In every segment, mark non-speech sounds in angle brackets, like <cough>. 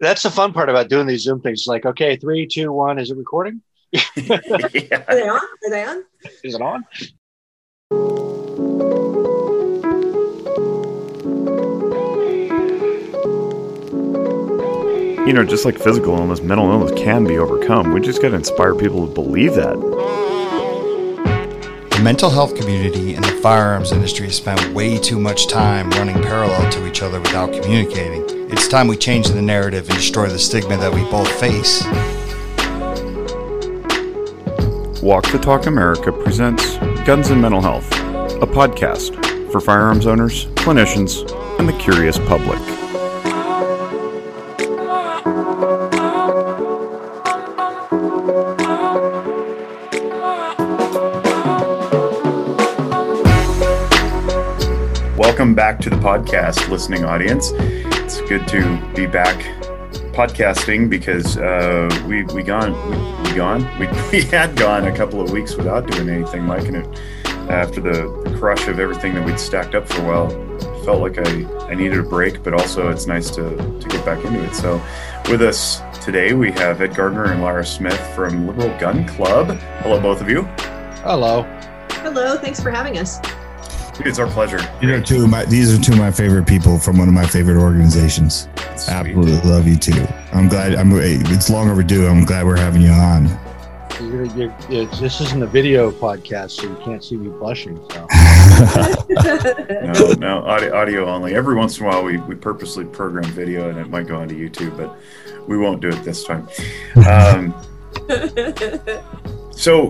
That's the fun part about doing these Zoom things. Like, okay, three, two, one. Is it recording? yeah. <laughs> Are they on? Are they on? Is it on? You know, just like physical illness, mental illness can be overcome. We just got to inspire people to believe that. The mental health community and the firearms industry spend way too much time running parallel to each other without communicating. It's time we change the narrative and destroy the stigma that we both face. Walk the Talk America presents Guns and Mental Health, a podcast for firearms owners, clinicians, and the curious public. Welcome back to the podcast, listening audience. It's good to be back podcasting because uh, we we gone we, we gone <laughs> we, we had gone a couple of weeks without doing anything, Mike, and it, after the, the crush of everything that we'd stacked up for a while, felt like I, I needed a break, but also it's nice to to get back into it. So, with us today we have Ed Gardner and Lara Smith from Liberal Gun Club. Hello, both of you. Hello. Hello. Thanks for having us. It's our pleasure. These are two of my these are two of my favorite people from one of my favorite organizations. Sweet. Absolutely love you too. I'm glad I'm it's long overdue. I'm glad we're having you on. You're, you're, it's, this isn't a video podcast, so you can't see me blushing. So. <laughs> no, no, audio, audio only. Every once in a while, we, we purposely program video, and it might go onto YouTube, but we won't do it this time. <laughs> Um, so,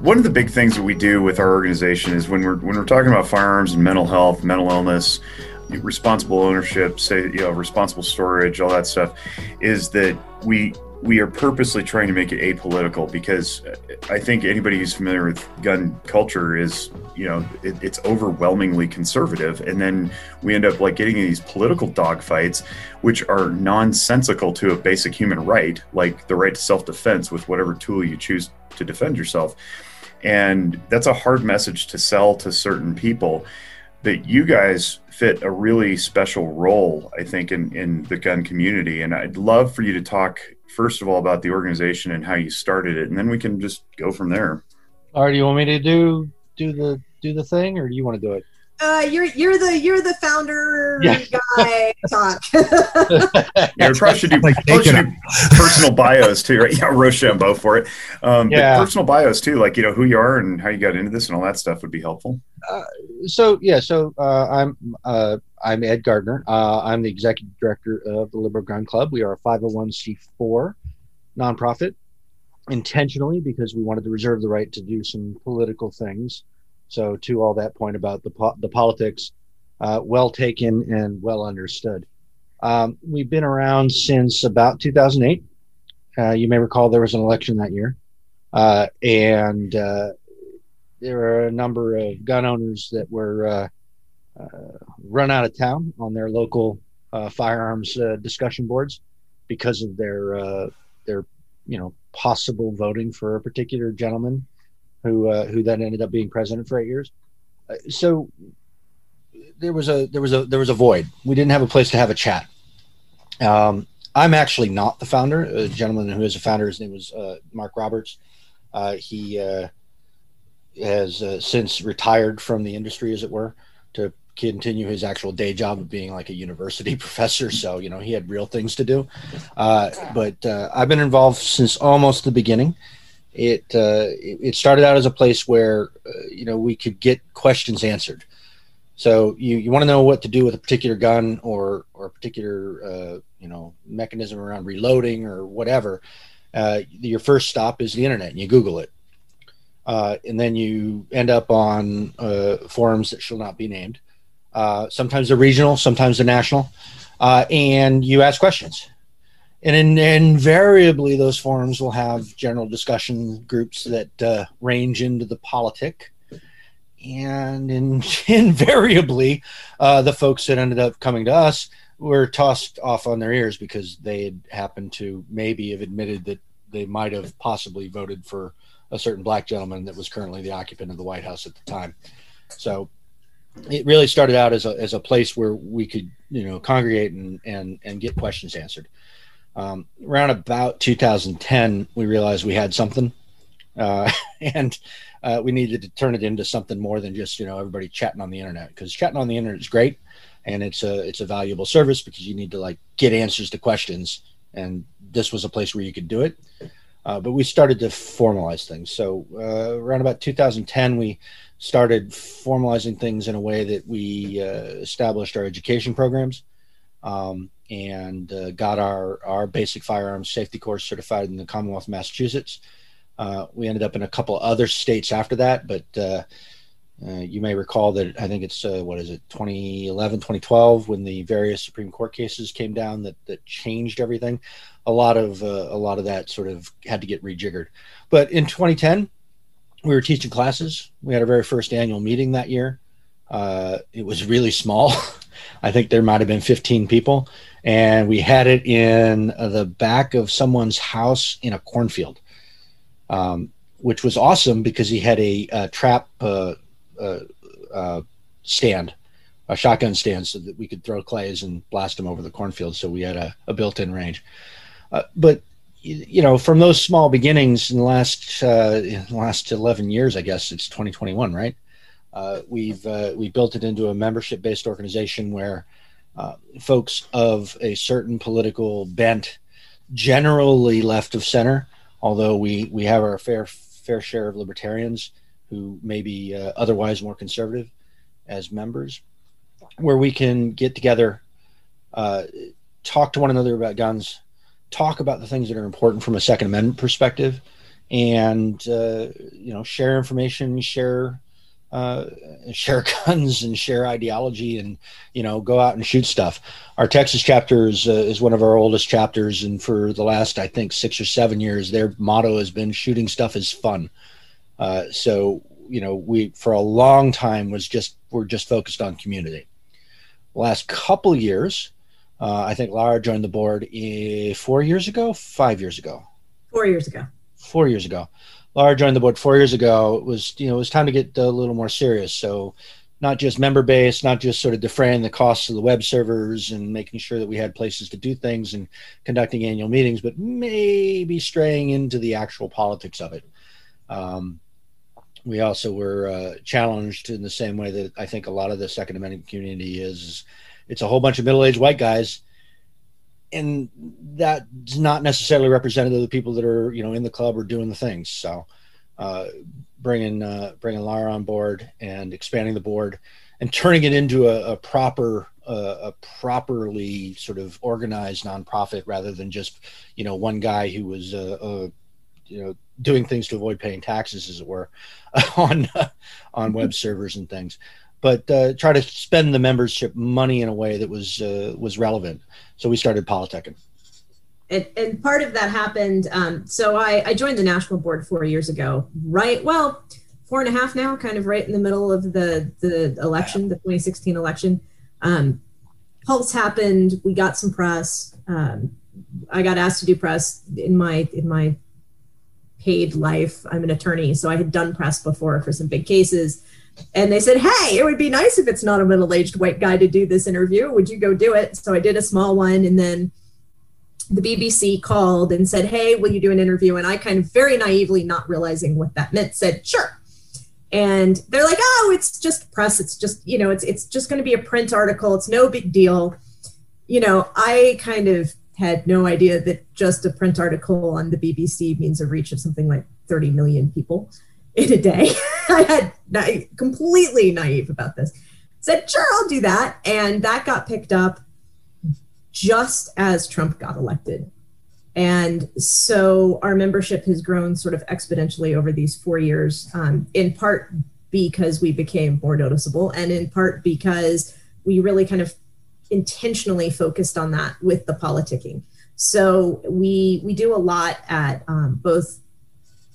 one of the big things that we do with our organization is when we're when we're talking about firearms and mental health, mental illness, responsible ownership, say you know responsible storage, all that stuff, is that we we are purposely trying to make it apolitical because I think anybody who's familiar with gun culture is, you know, it, it's overwhelmingly conservative. And then we end up like getting in these political dogfights, which are nonsensical to a basic human right, like the right to self defense with whatever tool you choose to defend yourself. And that's a hard message to sell to certain people. But you guys fit a really special role, I think, in, in the gun community. And I'd love for you to talk first of all about the organization and how you started it, and then we can just go from there. All right, do you want me to do do the do the thing, or do you want to do it? Uh, you're you're the you're the founder Yeah. guy. Talk. <laughs> Yeah, we probably should do, Like, probably should do personal bios too, right? Yeah, Rochambeau for it. Um, Yeah. But personal bios too, like you know who you are and how you got into this and all that stuff would be helpful. so yeah, so uh, I'm uh, I'm Ed Gardner. Uh, I'm the executive director of the Liberal Gun Club. We are a 501c4 nonprofit, intentionally because we wanted to reserve the right to do some political things. So to all that point about the po- the politics, uh, well taken and well understood. Um, we've been around since about 2008. Uh, you may recall there was an election that year, uh, and uh, there are a number of gun owners that were uh, uh, run out of town on their local firearms discussion boards because of their their you know possible voting for a particular gentleman who uh, who then ended up being president for eight years. Uh, so there was a there was a there was a void. We didn't have a place to have a chat. Um, I'm actually not the founder. A gentleman who is a founder, his name was uh, Mark Roberts. Uh, he uh, has uh, since retired from the industry, as it were, to continue his actual day job of being like a university <laughs> professor. So you know he had real things to do. But I've been involved since almost the beginning. It uh, it started out as a place where uh, you know we could get questions answered. So you, you want to know what to do with a particular gun or or a particular uh, you know mechanism around reloading or whatever. Uh, your first stop is the internet, and you Google it uh, and then you end up on uh, forums that shall not be named. Uh, sometimes they're regional, sometimes they're national, uh, and you ask questions. And in, invariably, those forums will have general discussion groups that uh, range into the politic. And in, <laughs> invariably, uh, the folks that ended up coming to us were tossed off on their ears because they had happened to maybe have admitted that they might have possibly voted for a certain black gentleman that was currently the occupant of the White House at the time. So it really started out as a, as a place where we could, you know, congregate and, and, and get questions answered. Um, around about 2010, we realized we had something, uh, <laughs> and uh, we needed to turn it into something more than just you know everybody chatting on the internet. Because chatting on the internet is great, and it's a it's a valuable service because you need to like get answers to questions, and this was a place where you could do it. Uh, but we started to formalize things. So uh, around about 2010, we started formalizing things in a way that we uh, established our education programs um, and uh, got our, our basic firearms safety course certified in the Commonwealth of Massachusetts. Uh, we ended up in a couple other states after that, but uh, you may recall that I think it's what is it 2011, 2012 when the various Supreme Court cases came down that that changed everything a lot of uh, a lot of that sort of had to get rejiggered. But in 2010, we were teaching classes. We had our very first annual meeting that year. Uh, it was really small. <laughs> I think there might have been 15 people, and we had it in the back of someone's house in a cornfield, um, which was awesome because he had a, a trap uh, uh, uh stand a shotgun stand so that we could throw clays and blast them over the cornfield. So we had a, a built-in range. Uh, but you know, from those small beginnings in the last uh, in the last eleven years, I guess it's 2021, right? Uh, we've uh, we built it into a membership-based organization where uh, folks of a certain political bent, generally left of center, although we we have our fair fair share of libertarians who may be uh, otherwise more conservative as members, where we can get together, talk to one another about guns talk about the things that are important from a Second Amendment perspective, and uh, you know, share information, share uh, share <laughs> guns, and share ideology, and you know, go out and shoot stuff. Our Texas chapter is uh, is one of our oldest chapters, and for the last I think six or seven years, their motto has been "shooting stuff is fun." Uh, so you know, we for a long time was just we're just focused on community. last couple years, uh, I think Lara joined the board uh, four years ago, five years ago. Four years ago. Four years ago. Lara joined the board four years ago. It was you know it was time to get a little more serious. So not just member base, not just sort of defraying the costs of the web servers and making sure that we had places to do things and conducting annual meetings, but maybe straying into the actual politics of it. Um, we also were uh, challenged in the same way that I think a lot of the Second Amendment community is it's a whole bunch of middle-aged white guys and that's not necessarily representative of the people that are you know in the club or doing the things. So uh, bringing uh, bringing Lara on board and expanding the board and turning it into a, a proper uh, a properly sort of organized nonprofit rather than just you know one guy who was uh, uh, you know doing things to avoid paying taxes as it were <laughs> on on web servers and things but uh, try to spend the membership money in a way that was uh, was relevant. So we started politicking. And, and part of that happened. Um, so I, I joined the national board four years ago. Right, well, four and a half now, kind of right in the middle of the the election, the 2016 election. Um, Pulse happened. We got some press. Um, I got asked to do press in my in my paid life. I'm an attorney, so I had done press before for some big cases and they said, Hey, it would be nice if it's not a middle aged white guy to do this interview. Would you go do it? So I did a small one. And then the BBC called and said, Hey, will you do an interview? And I kind of very naively, not realizing what that meant, said, Sure. And they're like, Oh, it's just press. It's just, you know, it's, it's just going to be a print article. It's no big deal. You know, I kind of had no idea that just a print article on the BBC means a reach of something like 30 million people in a day. <laughs> I had na- completely naive about this. Said, sure, I'll do that. And that got picked up just as Trump got elected. And so our membership has grown sort of exponentially over these four years, um, in part because we became more noticeable, and in part because we really kind of intentionally focused on that with the politicking. So we we do a lot at um, both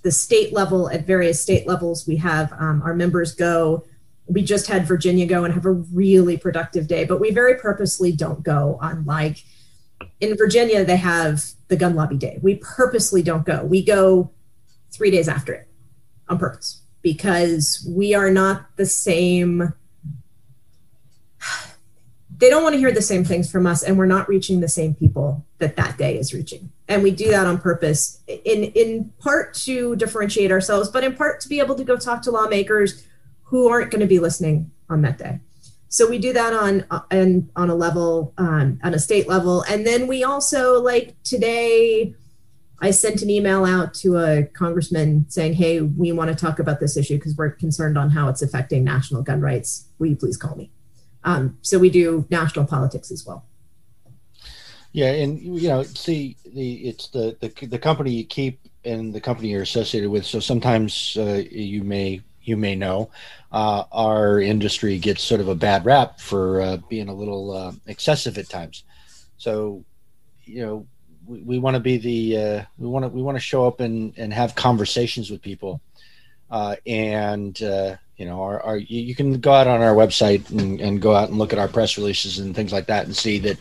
the state level at various state levels we have um, our members go. We just had virginia go and have a really productive day but we very purposely don't go on like in virginia they have the gun lobby day. We purposely don't go. We go three days after it on purpose because we are not the same. <sighs> They don't want to hear the same things from us and we're not reaching the same people that that day is reaching and we do that on purpose. In in part to differentiate ourselves but in part to be able to go talk to lawmakers who aren't going to be listening on that day. So we do that on and on a level um, on a state level. And then we also like today i sent an email out to a congressman saying hey we want to talk about this issue because we're concerned on how it's affecting national gun rights. Will you please call me? Um, so we do national politics as well. Yeah, and you know, see, the it's the the, the company you keep and the company you're associated with. So sometimes uh, you may you may know uh, our industry gets sort of a bad rap for uh, being a little uh, excessive at times. So you know, we, we want to be the uh, we want to we want to show up and and have conversations with people, uh, and you know our, our you can go out on our website and, and, go out and look at our press releases and things like that and see that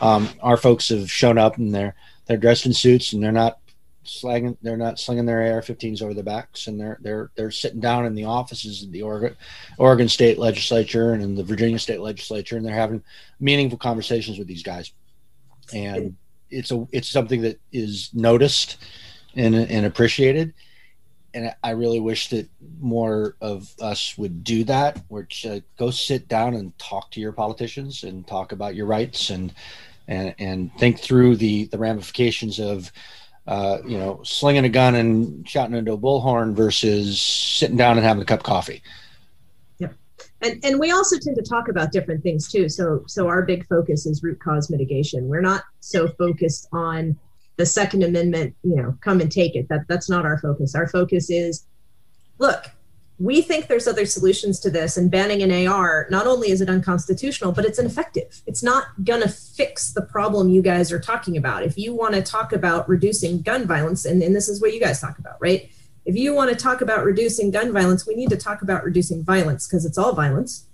um, our folks have shown up and they're they're dressed in suits and they're not slanging they're not slinging their AR-15s over their backs and they're they're they're sitting down in the offices of the Oregon Oregon State Legislature and in the Virginia State Legislature and they're having meaningful conversations with these guys and it's a it's something that is noticed and and appreciated and I really wish that more of us would do that. Which uh, go sit down and talk to your politicians and talk about your rights and and and think through the the ramifications of uh, you know slinging a gun and shouting into a bullhorn versus sitting down and having a cup of coffee. Yep, and and we also tend to talk about different things too. So so our big focus is root cause mitigation. We're not so focused on the Second Amendment, you know, come and take it. That that's not our focus. Our focus is, look, we think there's other solutions to this, and banning an AR not only is it unconstitutional, but it's ineffective. It's not gonna fix the problem you guys are talking about. If you want to talk about reducing gun violence, and, and this is what you guys talk about, right? If you want to talk about reducing gun violence, we need to talk about reducing violence because it's all violence.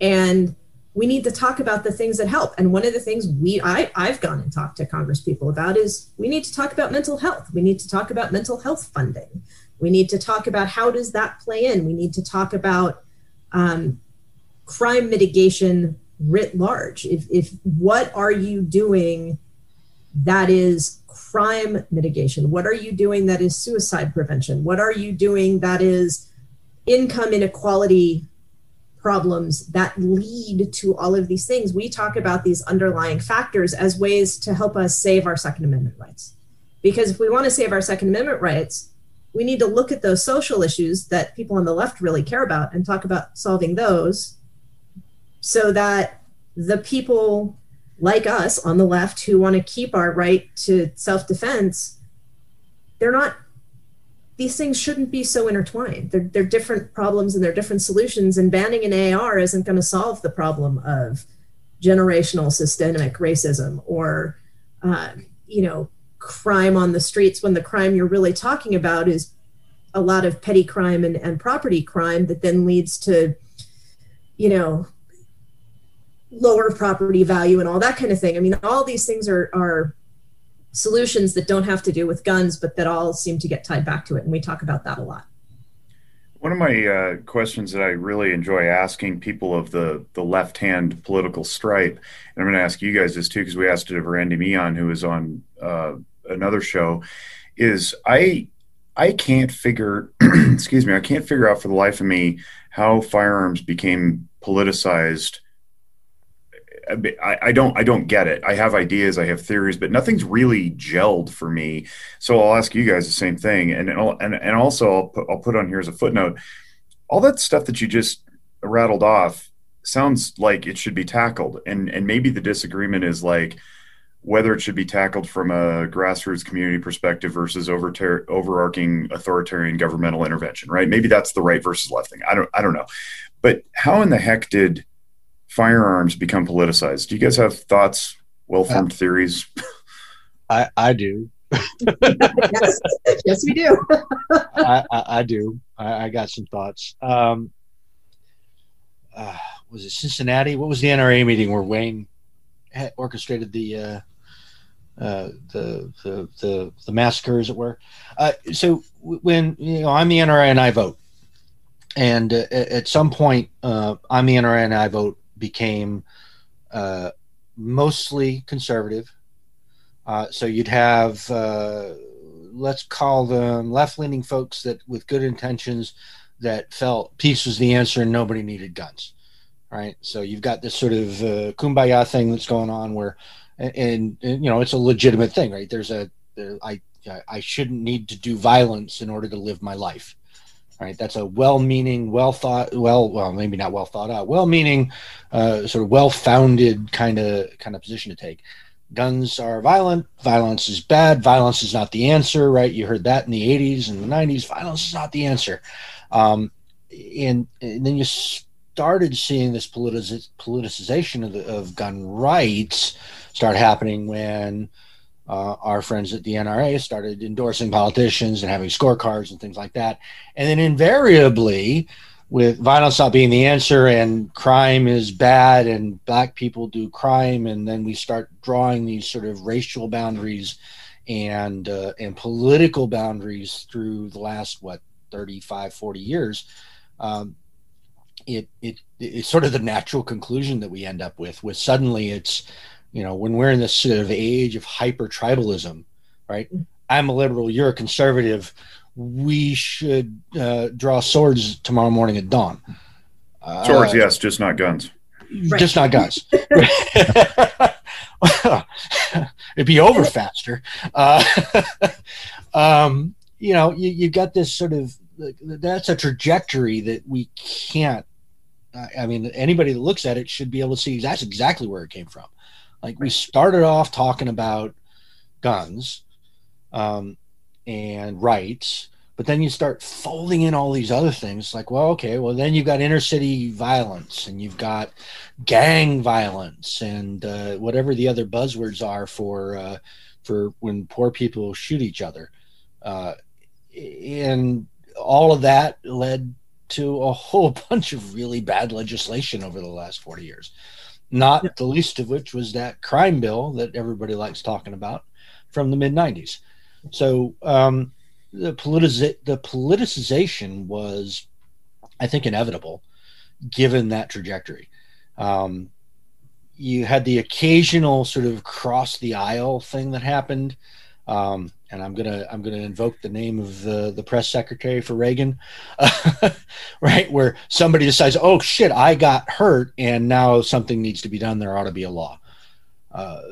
And we need to talk about the things that help. And one of the things we I, I've gone and talked to Congress people about is we need to talk about mental health. We need to talk about mental health funding. We need to talk about how does that play in. We need to talk about um, crime mitigation writ large. If, if what are you doing that is crime mitigation? What are you doing that is suicide prevention? What are you doing that is income inequality problems that lead to all of these things. We talk about these underlying factors as ways to help us save our Second Amendment rights. Because if we want to save our Second Amendment rights, we need to look at those social issues that people on the left really care about and talk about solving those so that the people like us on the left who want to keep our right to self defense, they're not these things shouldn't be so intertwined. They're, they're different problems and they're different solutions. And banning an AR isn't going to solve the problem of generational systemic racism or, uh, you know, crime on the streets when the crime you're really talking about is a lot of petty crime and, and property crime that then leads to, you know, lower property value and all that kind of thing. I mean, all these things are, are solutions that don't have to do with guns, but that all seem to get tied back to it. And we talk about that a lot. One of my uh, questions that I really enjoy asking people of the the left hand political stripe, and I'm going to ask you guys this too because we asked it of Randy Meehan, who was on uh, another show, is I I can't figure, <clears throat> excuse me, I can't figure out for the life of me how firearms became politicized I, I, don't I don't get it. I have ideas, I have theories, but nothing's really gelled for me. So I'll ask you guys the same thing, and and and also I'll put, I'll put on here as a footnote. All that stuff that you just rattled off sounds like it should be tackled, and and maybe the disagreement is like whether it should be tackled from a grassroots community perspective versus over overarching authoritarian governmental intervention, right? Maybe that's the right versus left thing. I don't I don't know, but how in the heck did firearms become politicized. Do you guys have thoughts, well formed uh, theories? <laughs> I, I do. yes. yes, we do. <laughs> I, I, I, do. I, I, got some thoughts. Um, uh, was it Cincinnati? What was the NRA meeting where Wayne orchestrated the uh, uh, the, the the the massacre, as it were? Uh, so when you know I'm the NRA and I vote, and uh, at some point uh, I'm the NRA and I vote became uh, mostly conservative. Uh, so you'd have, uh, let's call them left leaning folks that with good intentions that felt peace was the answer and nobody needed guns. Right. So you've got this sort of uh, kumbaya thing that's going on where, and, and, you know, it's a legitimate thing, right? There's a, I, I shouldn't need to do violence in order to live my life right? That's a well-meaning well thought well well maybe not well thought out well-meaning uh, sort of well-founded kind of kind of position to take. Guns are violent violence is bad violence is not the answer right? You heard that in the 80s and the 90s violence is not the answer. Um, and, and then you started seeing this politicization of, the, of gun rights start happening when uh, our friends at the NRA started endorsing politicians and having scorecards and things like that. And then invariably, with violence not being the answer and crime is bad and black people do crime, and then we start drawing these sort of racial boundaries and uh, and political boundaries through the last what 35 40 years um, it, it it's sort of the natural conclusion that we end up with with suddenly it's you know, when we're in this sort of age of hyper tribalism, right? I'm a liberal, you're a conservative. We should uh, draw swords tomorrow morning at dawn. Uh, swords, yes, just not guns. Right. Just not guns. <laughs> <laughs> It'd be over faster. Uh, <laughs> um, you know, you, you got this sort of that's a trajectory that we can't. I mean, anybody that looks at it should be able to see that's exactly where it came from. Like we started off talking about guns um, and rights, but then you start folding in all these other things. Like, well, okay, well then you've got inner city violence and you've got gang violence and uh, whatever the other buzzwords are for uh, for when poor people shoot each other, uh, and all of that led to a whole <laughs> bunch of really bad legislation over the last 40 years not yep. the least of which was that crime bill that everybody likes talking about from the mid 90s. So um, the, politiz- the politicization was, I think, inevitable given that trajectory. Um, you had the occasional sort of cross the aisle thing that happened. Um, and I'm gonna I'm gonna invoke the name of the the press secretary for Reagan, uh, <laughs> right? Where somebody decides, oh shit, I got hurt, and now something needs to be done. There ought to be a law. Uh,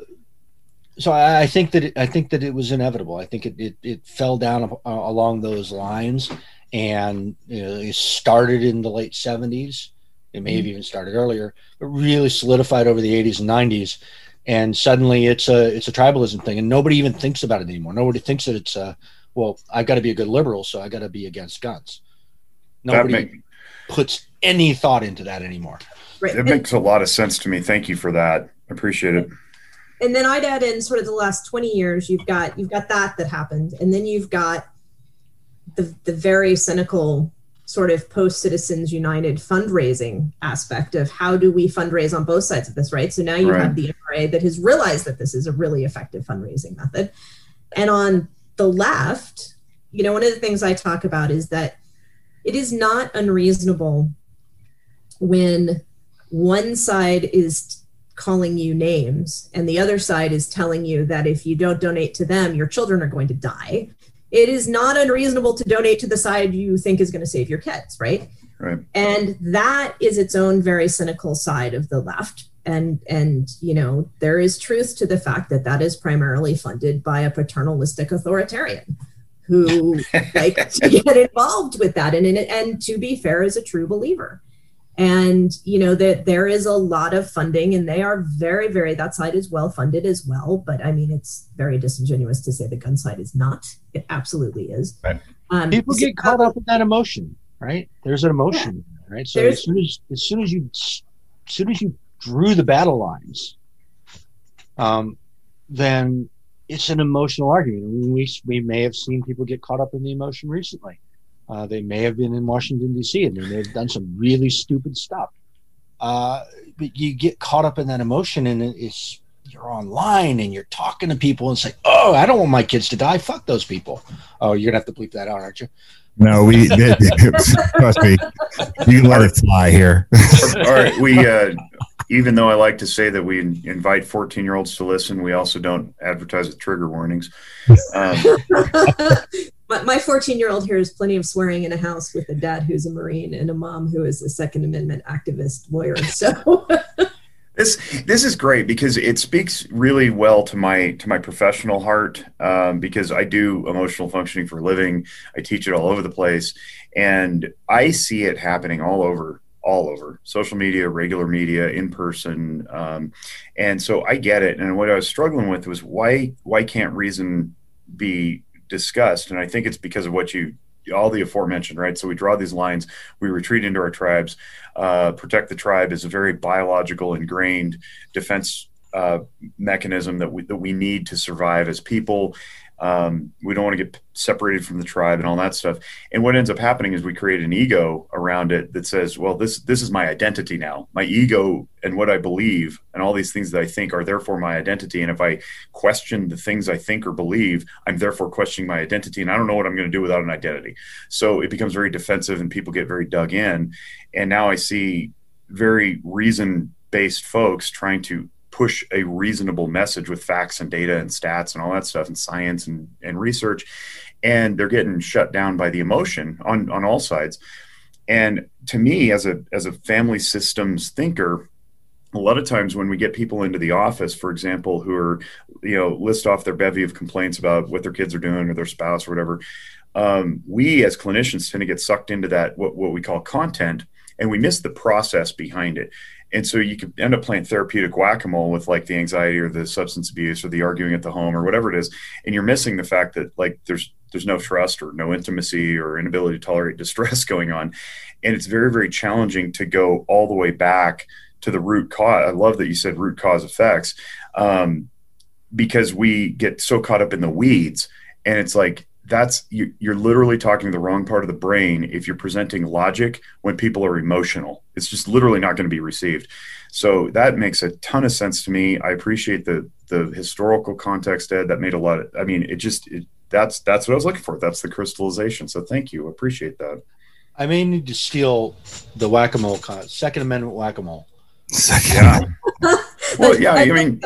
so I, I, think that it, I think that it was inevitable. I think it it, it fell down uh, along those lines, and you know, it started in the late '70s. It may have mm-hmm. even started earlier, but really solidified over the '80s and '90s and suddenly it's a it's a tribalism thing and nobody even thinks about it anymore. Nobody thinks that it's a well i've got to be a good liberal so i got to be against guns. Nobody make, puts any thought into that anymore. Right. it makes a lot of sense to me. Thank you for that. I appreciate it. And then i'd add in sort of the last 20 years you've got you've got that that happened and then you've got the the very cynical sort of post Citizens United fundraising aspect of how do we fundraise on both sides of this, right? So now you right. have the NRA that has realized that this is a really effective fundraising method. And on the left, you know, one of the things I talk about is that it is not unreasonable when one side is calling you names and the other side is telling you that if you don't donate to them, your children are going to die it is not unreasonable to donate to the side you think is going to save your kids, right? Right. And that is its own very cynical side of the left. And and you know there is truth to the fact that that is primarily funded by a paternalistic authoritarian who <laughs> like to get involved with that and and to be fair is a true believer and you know that there is a lot of funding and they are very very that side is well funded as well. But i mean it's very disingenuous to say the gun side is not. It absolutely is. Right. um, people get so, caught up in that emotion right? There's an emotion yeah. right? So as soon as as soon as you as soon as you drew the battle lines um then it's an emotional argument. We we may have seen people get caught up in the emotion recently uh, they may have been in Washington D.C. and they may have done some really stupid stuff. Uh, but you get caught up in that emotion, and it's you're online and you're talking to people and say, "Oh, I don't want my kids to die. Fuck those people." Oh, you're gonna have to bleep that out, aren't you? No, we <laughs> trust me. You can let it fly here. All right, we uh, even though I like to say that we invite 14 year olds to listen, we also don't advertise with trigger warnings. Um, <laughs> my 14 year old hears plenty of swearing in a house with a dad who's a Marine and a mom who is a Second Amendment activist lawyer. <laughs> So. this this is great because it speaks really well to my to my professional heart um, because I do emotional functioning for a living. I teach it all over the place, and I see it happening all over all over social media, regular media, in person, um, and so I get it. And what I was struggling with was why why can't reason be discussed? And I think it's because of what you all the aforementioned, right? So we draw these lines, we retreat into our tribes. Uh, protect the tribe is a very biological, ingrained defense uh, mechanism that we that we need to survive as people. Um, we don't want to get separated from the tribe and all that stuff. And what ends up happening is we create an ego around it that says, "Well, this this is my identity now. My ego and what I believe and all these things that I think are therefore my identity. And if I question the things I think or believe, I'm therefore questioning my identity. And I don't know what I'm going to do without an identity. So it becomes very defensive, and people get very dug in. And now I see very reason based folks trying to push a reasonable message with facts and data and stats and all that stuff and science and, and research. And they're getting shut down by the emotion on on all sides. And to me as a as a family systems thinker a lot of times when we get people into the office for example who are you know list off their bevy of complaints about what their kids are doing or their spouse or whatever um, we as clinicians tend to get sucked into that what, what we call content and we miss the process behind it and so you could end up playing therapeutic whack-a-mole with like the anxiety or the substance abuse or the arguing at the home or whatever it is and you're missing the fact that like there's there's no trust or no intimacy or inability to tolerate <laughs> distress going on. And it's very very challenging to go all the way back to the root cause i love that you said root cause effects um, because we get so caught up in the weeds and it's like that's you, you're literally talking to the wrong part of the brain if you're presenting logic when people are emotional. It's just literally not going to be received. So that makes a ton of sense to me. I appreciate the the historical context ed that made a lot of i mean it just it, that's that's what i was looking for. That's the crystallization. So thank you. Appreciate that. I may need to steal the whack-a-mole con- Second Amendment whack-a-mole. yeah. Well yeah i <laughs> mean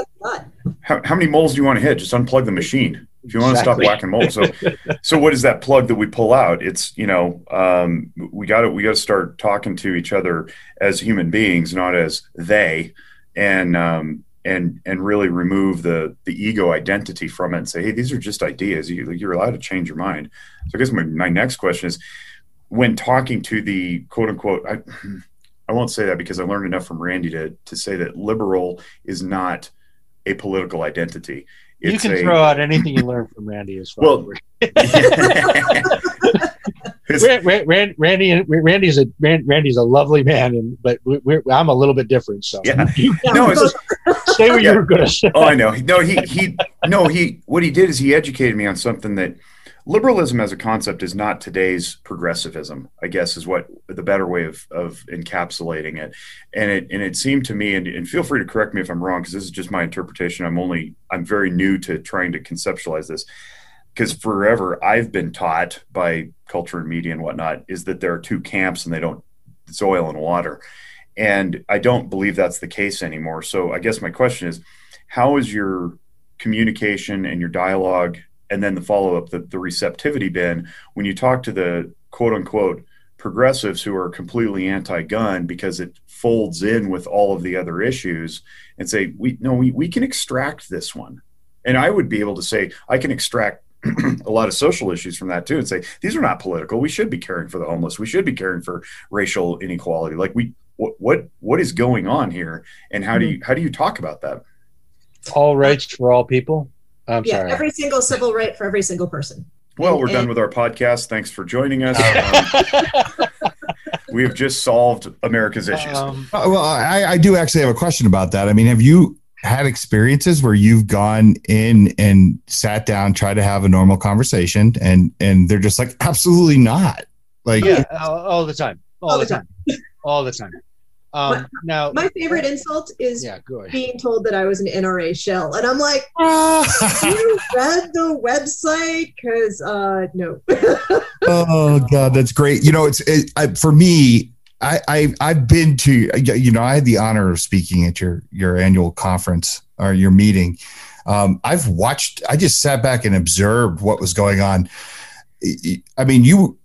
how, how many moles do you want to hit? Just unplug the machine if you want exactly. to stop whacking moles so <laughs> so what is that plug that we pull out? It's you know um, we got to we got to start talking to each other as human beings not as they and um, and and really remove the the ego identity from it and say hey these are just ideas. You, you're allowed to change your mind. So i guess my, my next question is when talking to the quote unquote I, I won't say that because i learned enough from randy to to say that liberal is not a political identity you can a, throw out anything you learn from Randy as well. <laughs> Randy, Randy, Randy's a Randy's a lovely man, and but we're, I'm a little bit different. So yeah, <laughs> no, just, say what yeah. you were going to say. Oh, I know. No, he he no he. What he did is he educated me on something that liberalism as a concept is not today's progressivism i guess is what the better way of, of encapsulating it. And it and it seemed to me and, and feel free to correct me if i'm wrong because this is just my interpretation. I'm only i'm very new to trying to conceptualize this. Because forever i've been taught by culture and media and whatnot is that there are two camps and they don't it's oil and water. And i don't believe that's the case anymore. So i guess my question is how is your communication and your dialogue and then the follow up, the, the receptivity bin, when you talk to the quote unquote progressives who are completely anti-gun because it folds in with all of the other issues and say we no we, we can extract this one. And i would be able to say i can extract <clears throat> a lot of social issues from that too and say these are not political. We should be caring for the homeless. We should be caring for racial inequality. Like we what what, what is going on here and how do mm-hmm. you how do you talk about that? All rights for all people I'm yeah, sorry. every single civil right for every single person. Well, we're and, done with our podcast. Thanks for joining us. <laughs> Um, we have just solved America's issues. Um, well, I, I do actually have a question about that. I mean, have you had experiences where you've gone in and sat down, tried to have a normal conversation, and and they're just like, absolutely not. Like, yeah, all, all the time, all, all the time. time, all the time. Um, my, now, my favorite insult is yeah, being told that I was an NRA shell, and I'm like, <laughs> you read the website? Because uh, no. <laughs> oh God, that's great. You know, it's it, I, for me. I, I I've been to you know I had the honor of speaking at your your annual conference or your meeting. Um, I've watched. I just sat back and observed what was going on. I mean, you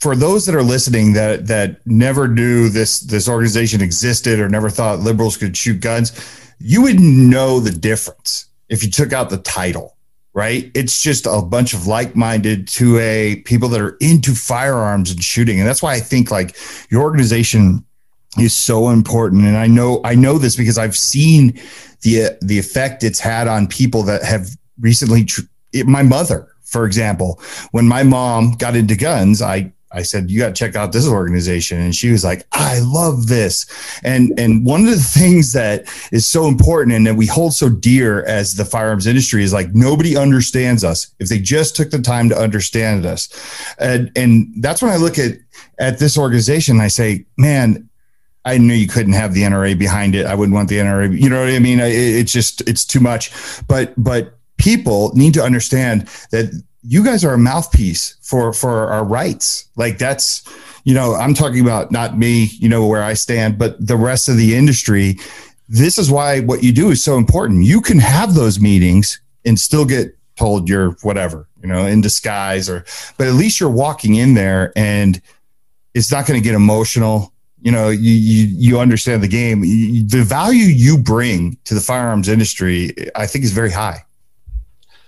for those that are listening that that never knew this this organization existed or never thought liberals could shoot guns, you would know the difference if you took out the title right? It's just a bunch of like-minded to a people that are into firearms and shooting. And that's why I think like your organization is so important. And I know, I know this because I've seen the, the effect it's had on people that have recently, tr- my mother, for example, when my mom got into guns, I I said, you got to check out this organization. And she was like, I love this. And, and one of the <laughs> things that is so important and that we hold so dear as the firearms industry is like, nobody understands us if they just took the time to understand us. And, and that's when I look at, at this organization, I say, man, I knew you couldn't have the NRA behind it. I wouldn't want the NRA. You know what I mean? It, it's just, it's too much, but, but people need to understand that you guys are a mouthpiece for for our rights. Like that's you know i'm talking about not me you know where i stand but the rest of the industry. This is why what you do is so important. You can have those meetings and still get told you're whatever you know in disguise or but at least you're walking in there and it's not going to get emotional. You know you you, you understand the game. You, the value you bring to the firearms industry i think is very high.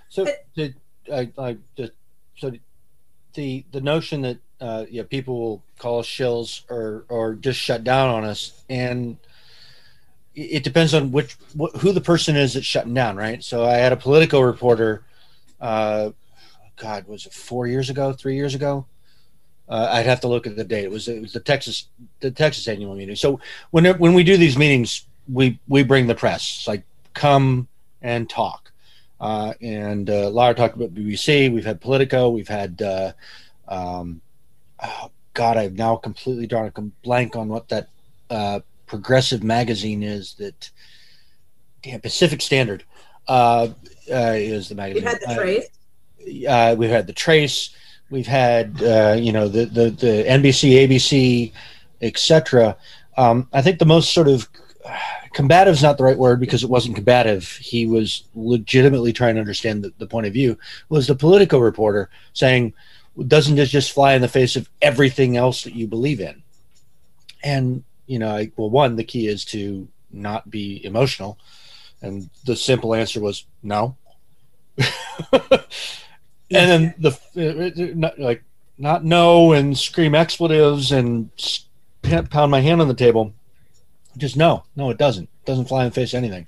So the I, I just so the the notion that uh, yeah people will call us shills or or just shut down on us and it depends on which wh- who the person is that's shutting down right? So i had a political reporter uh, god was it four years ago three years ago? Uh, i'd have to look at the date. It was it was the texas the texas annual meeting. So when when we do these meetings we we bring the press like come and talk uh, and uh, Lara talked about BBC. We've had Politico. We've had, uh, um, oh God, I've now completely drawn a blank on what that uh, progressive magazine is. That damn Pacific Standard uh, uh, is the magazine. We've had the Trace. Uh, we've had the Trace. We've had you know the the the NBC, ABC, etc. Um, I think the most sort of combative is not the right word because it wasn't combative. He was legitimately trying to understand the, the point of view. Was the Politico reporter saying, doesn't this just fly in the face of everything else that you believe in? And, you know, I, well, one, the key is to not be emotional. And the simple answer was no. <laughs> and then the, uh, like, not no and scream expletives and pound my hand on the table just no, no, it doesn't. It doesn't fly the face anything.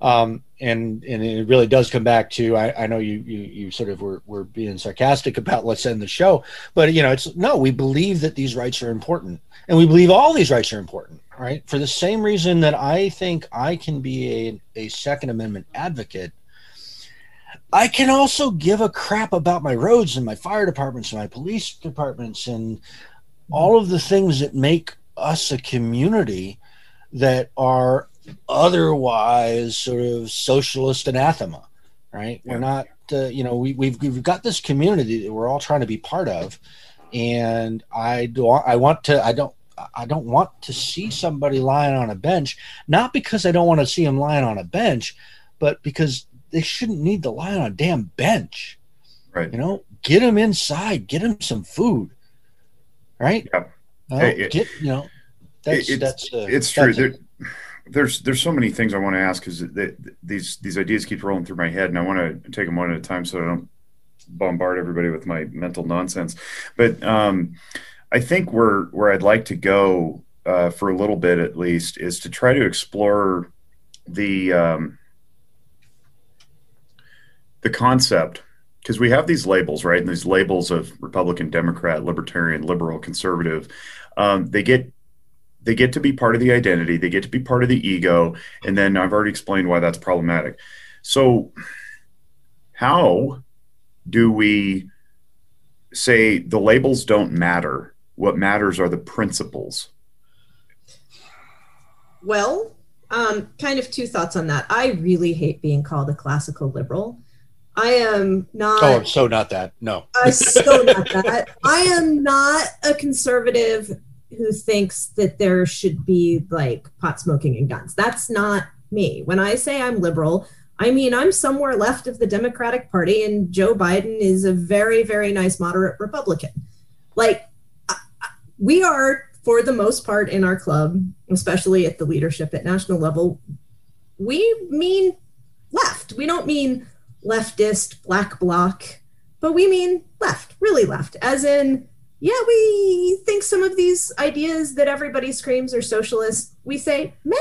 Um, and and it really does come back to I, I know you, you you sort of were, were being sarcastic about let's end the show, but you know it's no we believe that these rights are important, and we believe all these rights are important, right? For the same reason that I think I can be a, a Second Amendment advocate, I can also give a crap about my roads and my fire departments and my police departments and all of the things that make us a community that are otherwise sort of socialist anathema, right? We're not, uh, you know, we, we've we've got this community that we're all trying to be part of, and I do I want to I don't I don't want to see somebody lying on a bench, not because I don't want to see them lying on a bench, but because they shouldn't need to lie on a damn bench. Right. You know, get them inside, get them some food. Right. Yeah. hey, get you know that's it's, that's uh, it's true. That's there, there's there's so many things I want to ask because these these ideas keep rolling through my head, and I want to take them one at a time so I don't bombard everybody with my mental nonsense. But um, I think where where I'd like to go uh, for a little bit at least is to try to explore the um, the concept because we have these labels, right? And these labels of Republican, Democrat, Libertarian, Liberal, Conservative. Um, they get they get to be part of the identity, they get to be part of the ego, and then I've already explained why that's problematic. So, how do we say the labels don't matter? What matters are the principles. Well, um, kind of two thoughts on that. I really hate being called a classical liberal. I am not. Oh, I'm so not that. No. I'm so not that. I am not a conservative who thinks that there should be like pot smoking and guns. That's not me. When I say I'm liberal, I mean I'm somewhere left of the Democratic Party, and Joe Biden is a very, very nice moderate Republican. Like, we are, for the most part, in our club, especially at the leadership at national level, we mean left. We don't mean leftist, black bloc, but we mean left, really left, as in yeah, we think some of these ideas that everybody screams are socialist, we say, meh,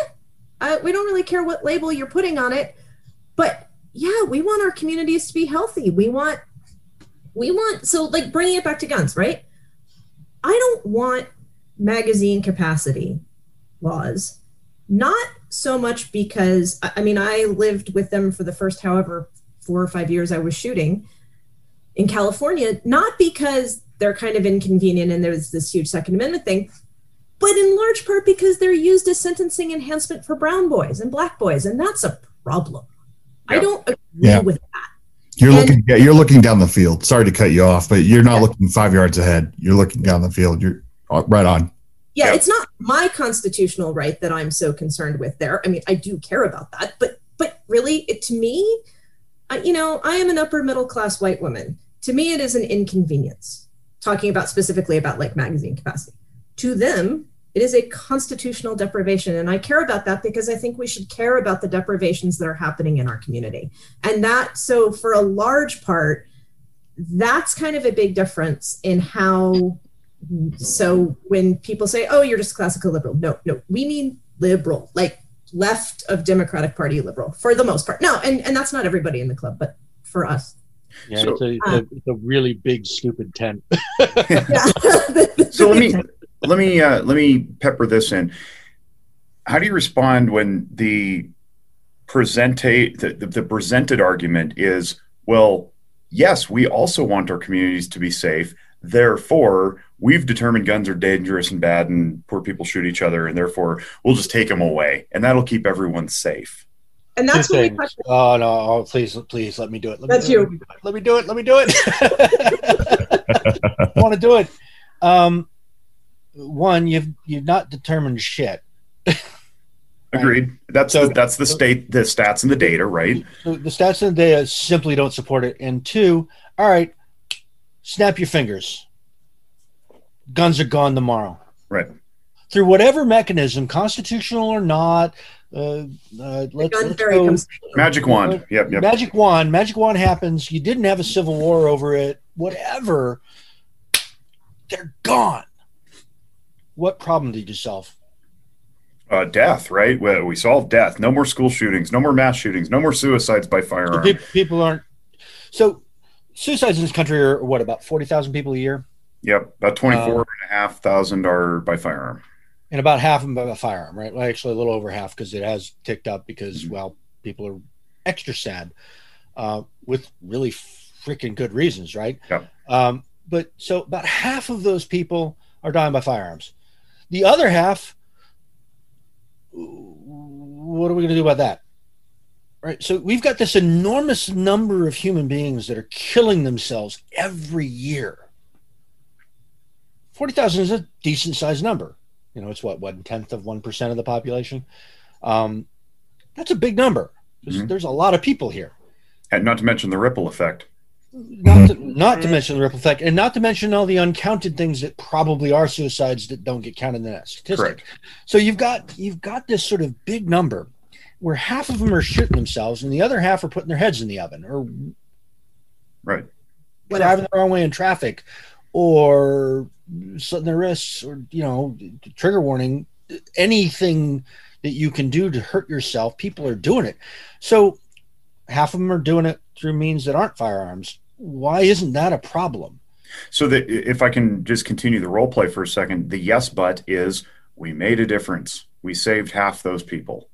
uh, we don't really care what label you're putting on it. But yeah, we want our communities to be healthy. We want, we want, so like bringing it back to guns, right? I don't want magazine capacity laws, not so much because, I mean, I lived with them for the first however four or five years I was shooting in California, not because they're kind of inconvenient and there's this huge Second Amendment thing, but in large part because they're used as sentencing enhancement for brown boys and black boys, and that's a problem. I don't agree yeah. with that. You're and, looking yeah, you're looking down the field. Sorry to cut you off, but you're not yeah. looking five yards ahead. You're looking down the field. You're uh, right on. Yeah, yeah, it's not my constitutional right that I'm so concerned with there. I mean, I do care about that, but but really, it, to me, I, you know, I am an upper middle class white woman. To me, it is an inconvenience talking about specifically about like magazine capacity. To them, it is a constitutional deprivation. And I care about that because I think we should care about the deprivations that are happening in our community. And that, so for a large part, that's kind of a big difference in how. So when people say, oh, you're just classical liberal, no, no, we mean liberal, like left of Democratic Party liberal for the most part. No, and, and that's not everybody in the club, but for us. Yeah, so, it's, a, it's, a, it's, a, really big, stupid tent. <laughs> so let me let me uh, let me pepper this in. How do you respond when the presentate the, the, the presented argument is, well, yes, we also want our communities to be safe. Therefore, we've determined guns are dangerous and bad, and poor people shoot each other, and therefore we'll just take them away, and that'll keep everyone safe and that's what we touched. Oh no! Oh, please, please let me do it. Let that's do you. It. Let me do it. Let me do it. I want to do it. Um, one, you've you've not determined shit. <laughs> Agreed. That's so, the, that's the state, the stats and the data, right? The, the stats and the data simply don't support it. And two, all right, snap your fingers. Guns are gone tomorrow. Right. Through whatever mechanism, constitutional or not, uh, uh, let's, let's go, magic wand. Yep, yep. Magic wand. Magic wand happens. You didn't have a civil war over it. Whatever. They're gone. What problem did you solve? Uh, death, right? We, we solved death. No more school shootings. No more mass shootings. No more suicides by firearm. So people aren't. So suicides in this country are what about forty thousand people a year? Yep, about twenty-four uh, and a half thousand are by firearm and about half of them have a firearm, right? Well, actually, a little over half because it has ticked up because mm-hmm. well, people are extra sad uh, with really freaking good reasons, right? Yeah. Um, but so about half of those people are dying by firearms. The other half, what are we going to do about that? Right. So we've got this enormous number of human beings that are killing themselves every year. 40,000 is a decent sized number. You know, it's what one tenth of one percent of the population. Um, that's a big number. Mm-hmm. There's a lot of people here, and not to mention the ripple effect. Not to, not to mention the ripple effect, and not to mention all the uncounted things that probably are suicides that don't get counted in that statistic. Correct. So you've got you've got this sort of big number where half of them are shooting themselves and the other half are putting their heads in the oven or right driving the wrong way in traffic or slitting their wrists or you know trigger warning anything that you can do to hurt yourself people are doing it. So half of them are doing it through means that aren't firearms. Why isn't that a problem? So that if i can just continue the role play for a second the yes but is we made a difference. We saved half those people.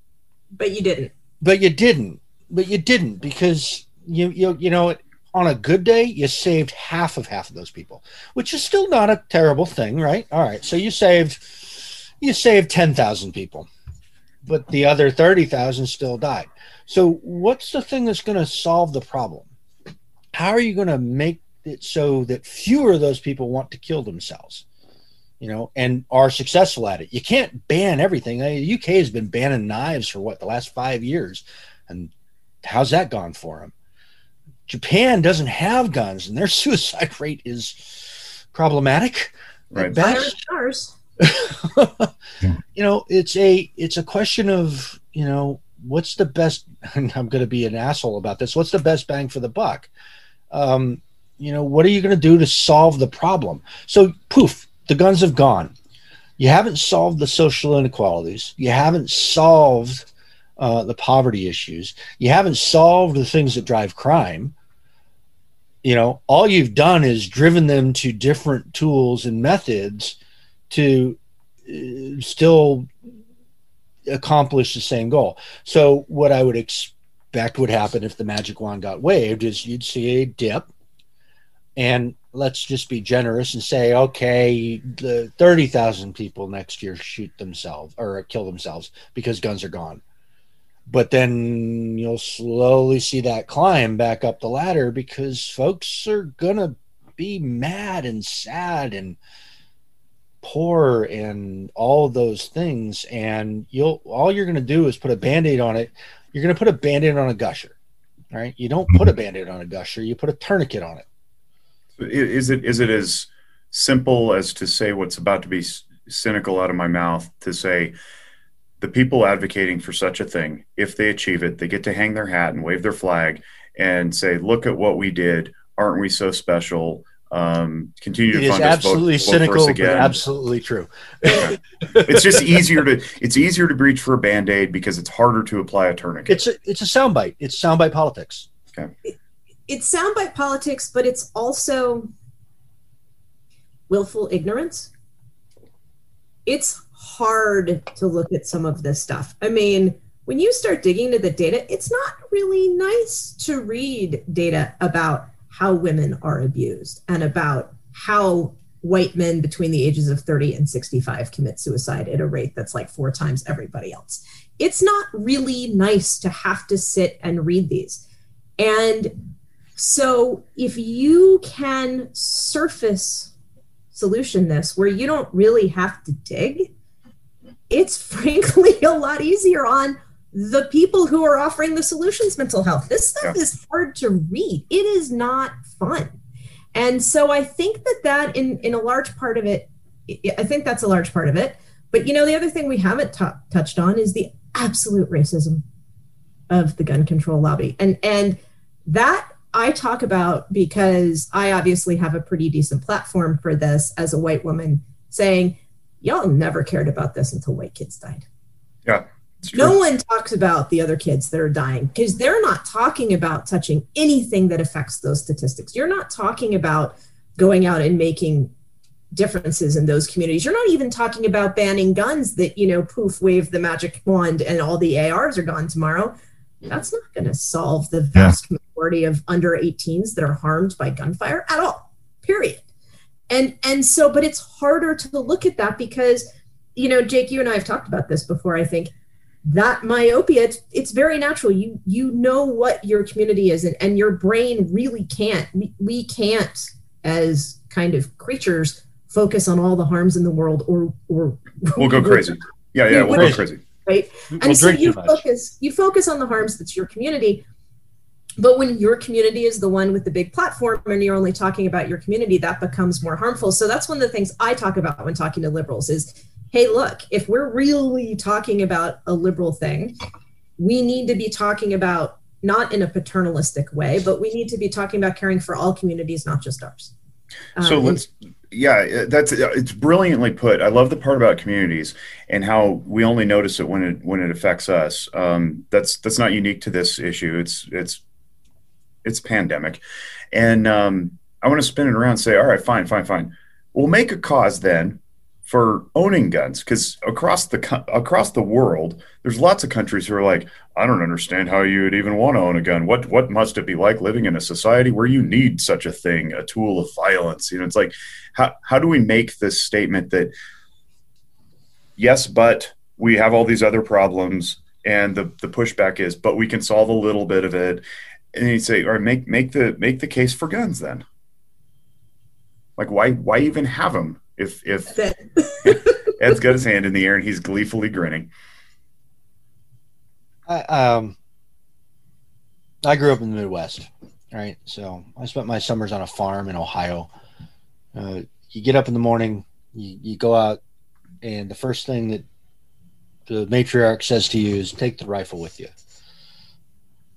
But you didn't. But you didn't. But you didn't because you you, you know on a good day, you saved half of half of those people, which is still not a terrible thing, right? All right, so you saved you saved ten thousand people, but the other thirty thousand still died. So, what's the thing that's going to solve the problem? How are you going to make it so that fewer of those people want to kill themselves? you know, and are successful at it. You can't ban everything. The UK has been banning knives for what the last five years, and how's that gone for them? Japan doesn't have guns, and their <laughs> suicide rate is problematic. Right. Ours. <laughs> you know, it's a it's a question of you know what's the best. <laughs> I'm going to be an asshole about this. What's the best bang for the buck? Um, you know, what are you going to do to solve the problem? So, poof, the guns have gone. You haven't solved the social inequalities. You haven't solved uh, the poverty issues. You haven't solved the things that drive crime. You know, all you've done is driven them to different tools and methods to uh, still accomplish the same goal. So, what I would expect would happen if the magic wand got waved is you'd see a dip and let's just be generous and say, okay, the 30,000 people next year shoot themselves or kill themselves because guns are gone. But then you'll slowly see that climb back up the ladder because folks are going to be mad and sad and poor and all those things. And you'll, all you're going to do is put a band aid on it. You're going to put a band aid on a gusher, right? You don't put a mm-hmm. band aid on a gusher, you put a tourniquet on it is it is it as simple as to say what's about to be cynical out of my mouth to say the people advocating for such a thing if they achieve it they get to hang their hat and wave their flag and say look at what we did. Aren't we so special? Um, continue to fund is absolutely vote, vote cynical but again. absolutely true. It's just easier to it's easier to breach for a band-aid because it's harder to apply a tourniquet. It's a it's a soundbite. It's soundbite politics. Okay. It's soundbite politics, but it's also willful ignorance. It's hard to look at some of this stuff. I mean, when you start digging into the data, it's not really nice to read data about how women are abused and about how white men between the ages of 30 and 65 commit suicide at a rate that's like four times everybody else. It's not really nice to have to sit and read these. And so if you can surface solution this where you don't really have to dig, it's <laughs> frankly a lot easier on the people who are offering the solutions mental health. This stuff yeah. is hard to read. It is not fun. And so I think that that in in a large part of it I think that's a large part of it. But you know the other thing we haven't t- touched on is the absolute racism of the gun control lobby. And and that I talk about because I obviously have a pretty decent platform for this as a white woman saying, y'all never cared about this until white kids died. Yeah. No one talks about the other kids that are dying because they're not talking about touching anything that affects those statistics. You're not talking about going out and making differences in those communities. You're not even talking about banning guns that, you know, poof, wave the magic wand and all the ARs are gone tomorrow. That's not going to solve the vast yeah majority of under 18s that are harmed by gunfire at all period and and so but it's harder to look at that because you know jake you and i have talked about this before i think. That myopia it's, it's very natural. You you know what your community is and, and your brain really can't we, we can't as kind of creatures focus on all the harms in the world or or we'll go crazy. Yeah yeah we'll go crazy. right? We'll and so you focus you focus on the harms that's your community but when your community is the one with the big platform and you're only talking about your community, that becomes more harmful. So that's one of the things I talk about when talking to liberals is, hey, look, if we're really talking about a liberal thing, we need to be talking about not in a paternalistic way, but we need to be talking about caring for all communities, not just ours. So um, let's yeah that's it's brilliantly put i love the part about communities and how we only notice it when it when it affects us um, that's that's not unique to this issue it's it's it's pandemic, and um, I want to spin it around and say, all right, fine, fine, fine. We'll make a cause then for owning guns because across the across the world, there's lots of countries who are like, I don't understand how you would even want to own a gun. What what must it be like living in a society where you need such a thing, a tool of violence? You know, it's like, how how do we make this statement that yes, but we have all these other problems and the the pushback is but we can solve a little bit of it and he'd say, "All right, make make the make the case for guns then. Like why why even have them If if <laughs> <laughs> Ed's got his hand in the air and he's gleefully grinning. I, um, I grew up in the Midwest, right? So I spent my summers on a farm in Ohio. Uh, you get up in the morning, you, you go out, and the first thing that the matriarch says to you is take the rifle with you.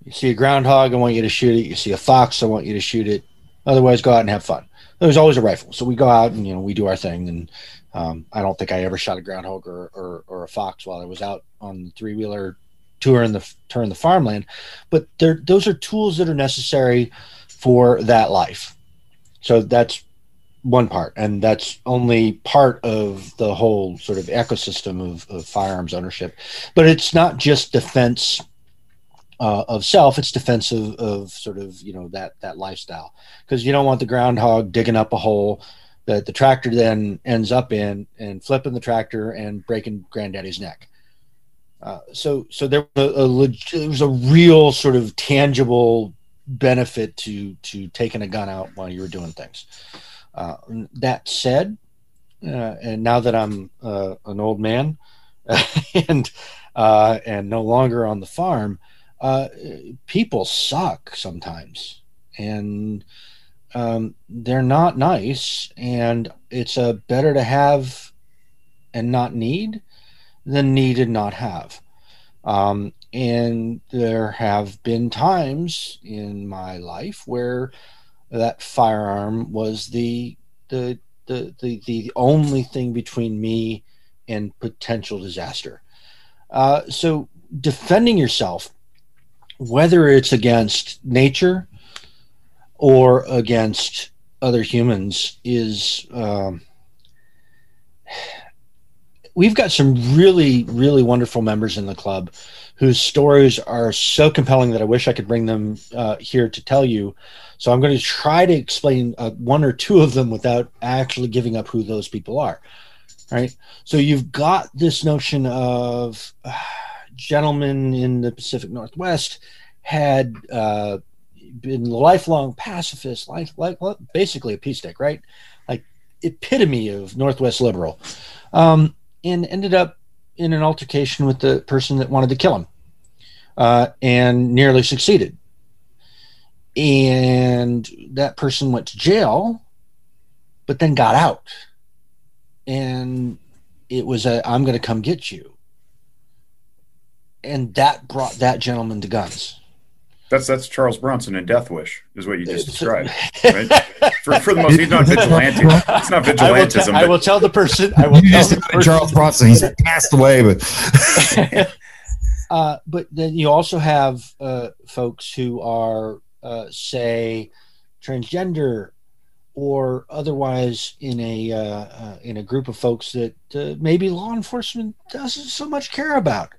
You see a groundhog, I want you to shoot it. You see a fox, I want you to shoot it. Otherwise, go out and have fun. There's always a rifle, so we go out and you know we do our thing. And um, I don't think I ever shot a groundhog or, or, or a fox while I was out on the three wheeler touring the touring the farmland. But there, those are tools that are necessary for that life. So that's one part, and that's only part of the whole sort of ecosystem of, of firearms ownership. But it's not just defense uh, of self; it's defensive of, sort of you know that that lifestyle because you don't want the groundhog digging up a hole that the tractor then ends up in and flipping the tractor and breaking granddaddy's neck. Uh, so so there was a, a leg- was a real sort of tangible benefit to to taking a gun out while you were doing things. Uh, that said, uh, and now that I'm uh, an old man <laughs> and uh, and no longer on the farm, uh, people suck sometimes, and um, they're not nice. And it's a better to have and not need than need and not have. Um, and there have been times in my life where that firearm was the the the the, the only thing between me and potential disaster. Uh, so defending yourself, whether it's against nature or against other humans, is um, we've got some really really wonderful members in the club whose stories are so compelling that I wish I could bring them uh, here to tell you. So I'm going to try to explain uh, one or two of them without actually giving up who those people are. Right. So you've got this notion of uh, gentlemen in the Pacific Northwest had uh, been lifelong pacifist, life, like basically a peace stick, right? Like epitome of Northwest liberal, um, and ended up in an altercation with the person that wanted to kill him uh, and nearly succeeded. And that person went to jail, but then got out. And it was a "I'm going to come get you. And that brought that gentleman to guns. That's that's Charles Bronson in Death Wish, is what you just <laughs> described. Right? For, for the most, he's not vigilante. It's not I will, vigilantism. I will tell the person. I will You tell the said person. Charles Bronson. He's passed away, but <laughs> uh, but then you also have uh, folks who are, uh, say, transgender or otherwise in a uh, uh, in a group of folks that uh, maybe law enforcement doesn't so much care about,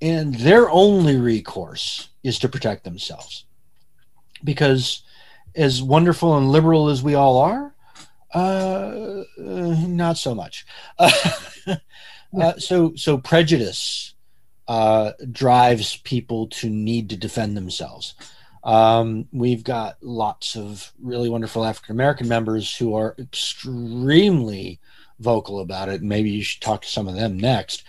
and their only recourse is to protect themselves, because as wonderful and liberal as we all are, uh, uh, not so much. <laughs> uh, so so prejudice uh, drives people to need to defend themselves. Um, we've got lots of really wonderful African American members who are extremely vocal about it. Maybe you should talk to some of them next,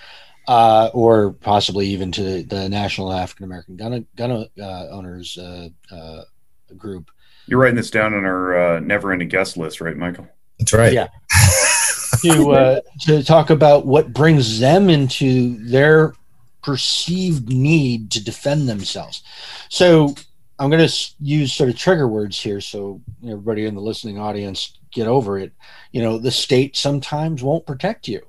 uh, or possibly even to the, the National African American Gun, Gun uh, Owners uh, uh, Group. You're writing this down on our uh, never-ending guest list, right, Michael? that's right. Yeah. <laughs> to uh, to talk about what brings them into their perceived need to defend themselves. So I'm going to use sort of trigger words here, so everybody in the listening audience get over it. You know, the state sometimes won't protect you.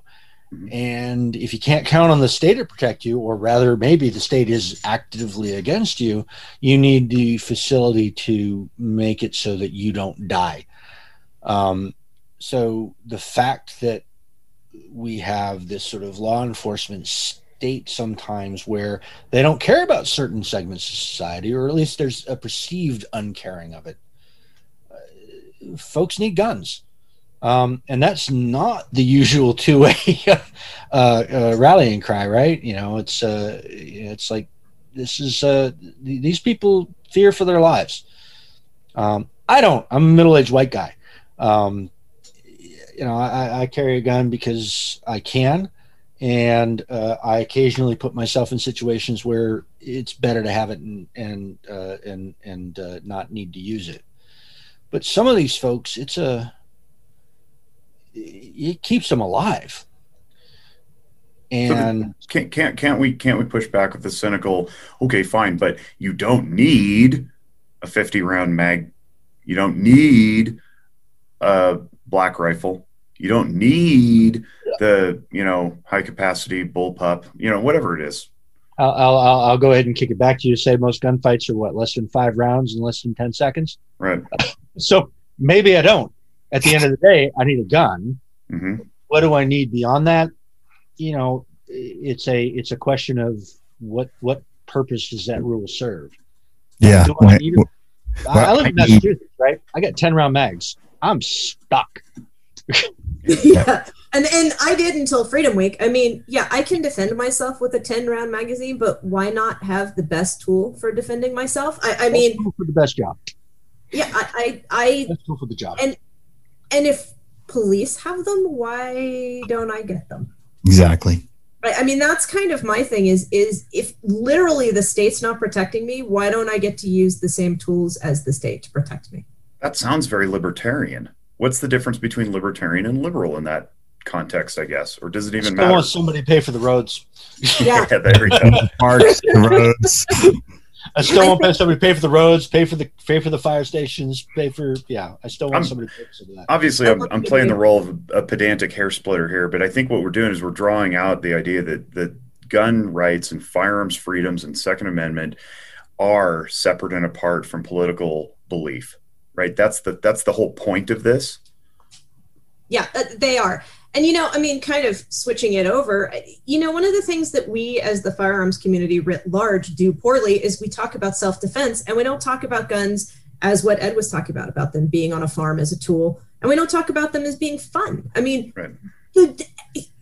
Mhm. And if you can't count on the state to protect you, or rather, maybe the state is actively against you, you need the facility to make it so that you don't die. Um, so the fact that we have this sort of law enforcement state sometimes where they don't care about certain segments of society, or at least there's a perceived uncaring of it. Uh, folks need guns. Um, and that's not the usual 2A <laughs> uh, uh, rallying cry, right? You know, it's uh, it's like this is uh, th- these people fear for their lives. Um, I don't. I'm a middle-aged white guy. Um, you know, I, I carry a gun because I can, and uh, I occasionally put myself in situations where it's better to have it and and uh, and and uh, not need to use it. But some of these folks, it's a it keeps them alive. And so can't can't can't we can't we push back with the cynical? Okay, fine, but you don't need a fifty round mag. You don't need a black rifle. You don't need the you know high capacity bullpup. You know whatever it is. I'll, I'll I'll go ahead and kick it back to you. Say most gunfights are what less than five rounds in less than ten seconds. Right. So maybe I don't. At the end of the day, I need a gun. hmm What do I need beyond that? You know, it's a it's a question of what what purpose does that rule serve? Yeah. Do I need it? I, I live in I need- Massachusetts, right? I got ten round mags. I'm stuck. yeah. <laughs> And and I did until Freedom Week. I mean, yeah, I can defend myself with a 10 round magazine, but why not have the best tool for defending myself? I, I mean, for the best job. yeah, I, I, I Best tool for the job. And- and if police have them, why don't I get them? Exactly. Right. I mean, that's kind of my thing is is if literally the state's not protecting me, why don't I get to use the same tools as the state to protect me? That sounds very libertarian. What's the difference between libertarian and liberal in that context? I guess, or does it even Still matter? want somebody to pay for the roads. Yeah. <laughs> there we go. Parks, the roads. <laughs> I still want <laughs> somebody to pay for the roads, pay for the pay for the fire stations, pay for yeah. I still want I'm- somebody to pay for some of that. Obviously, I'm, I'm playing the role of a pedantic hair splitter here, but I think what we're doing is we're drawing out the idea that that gun rights and firearms freedoms and Second Amendment are separate and apart from political belief. Right? That's the that's the whole point of this. Yeah, uh, they are. And you know, I mean, kind of switching it over, you know, one of the things that we as the firearms community writ large do poorly is we talk about self defense and we don't talk about guns as what Ed was talking about, about them being on a farm as a tool. And we don't talk about them as being fun. I mean, Right. the-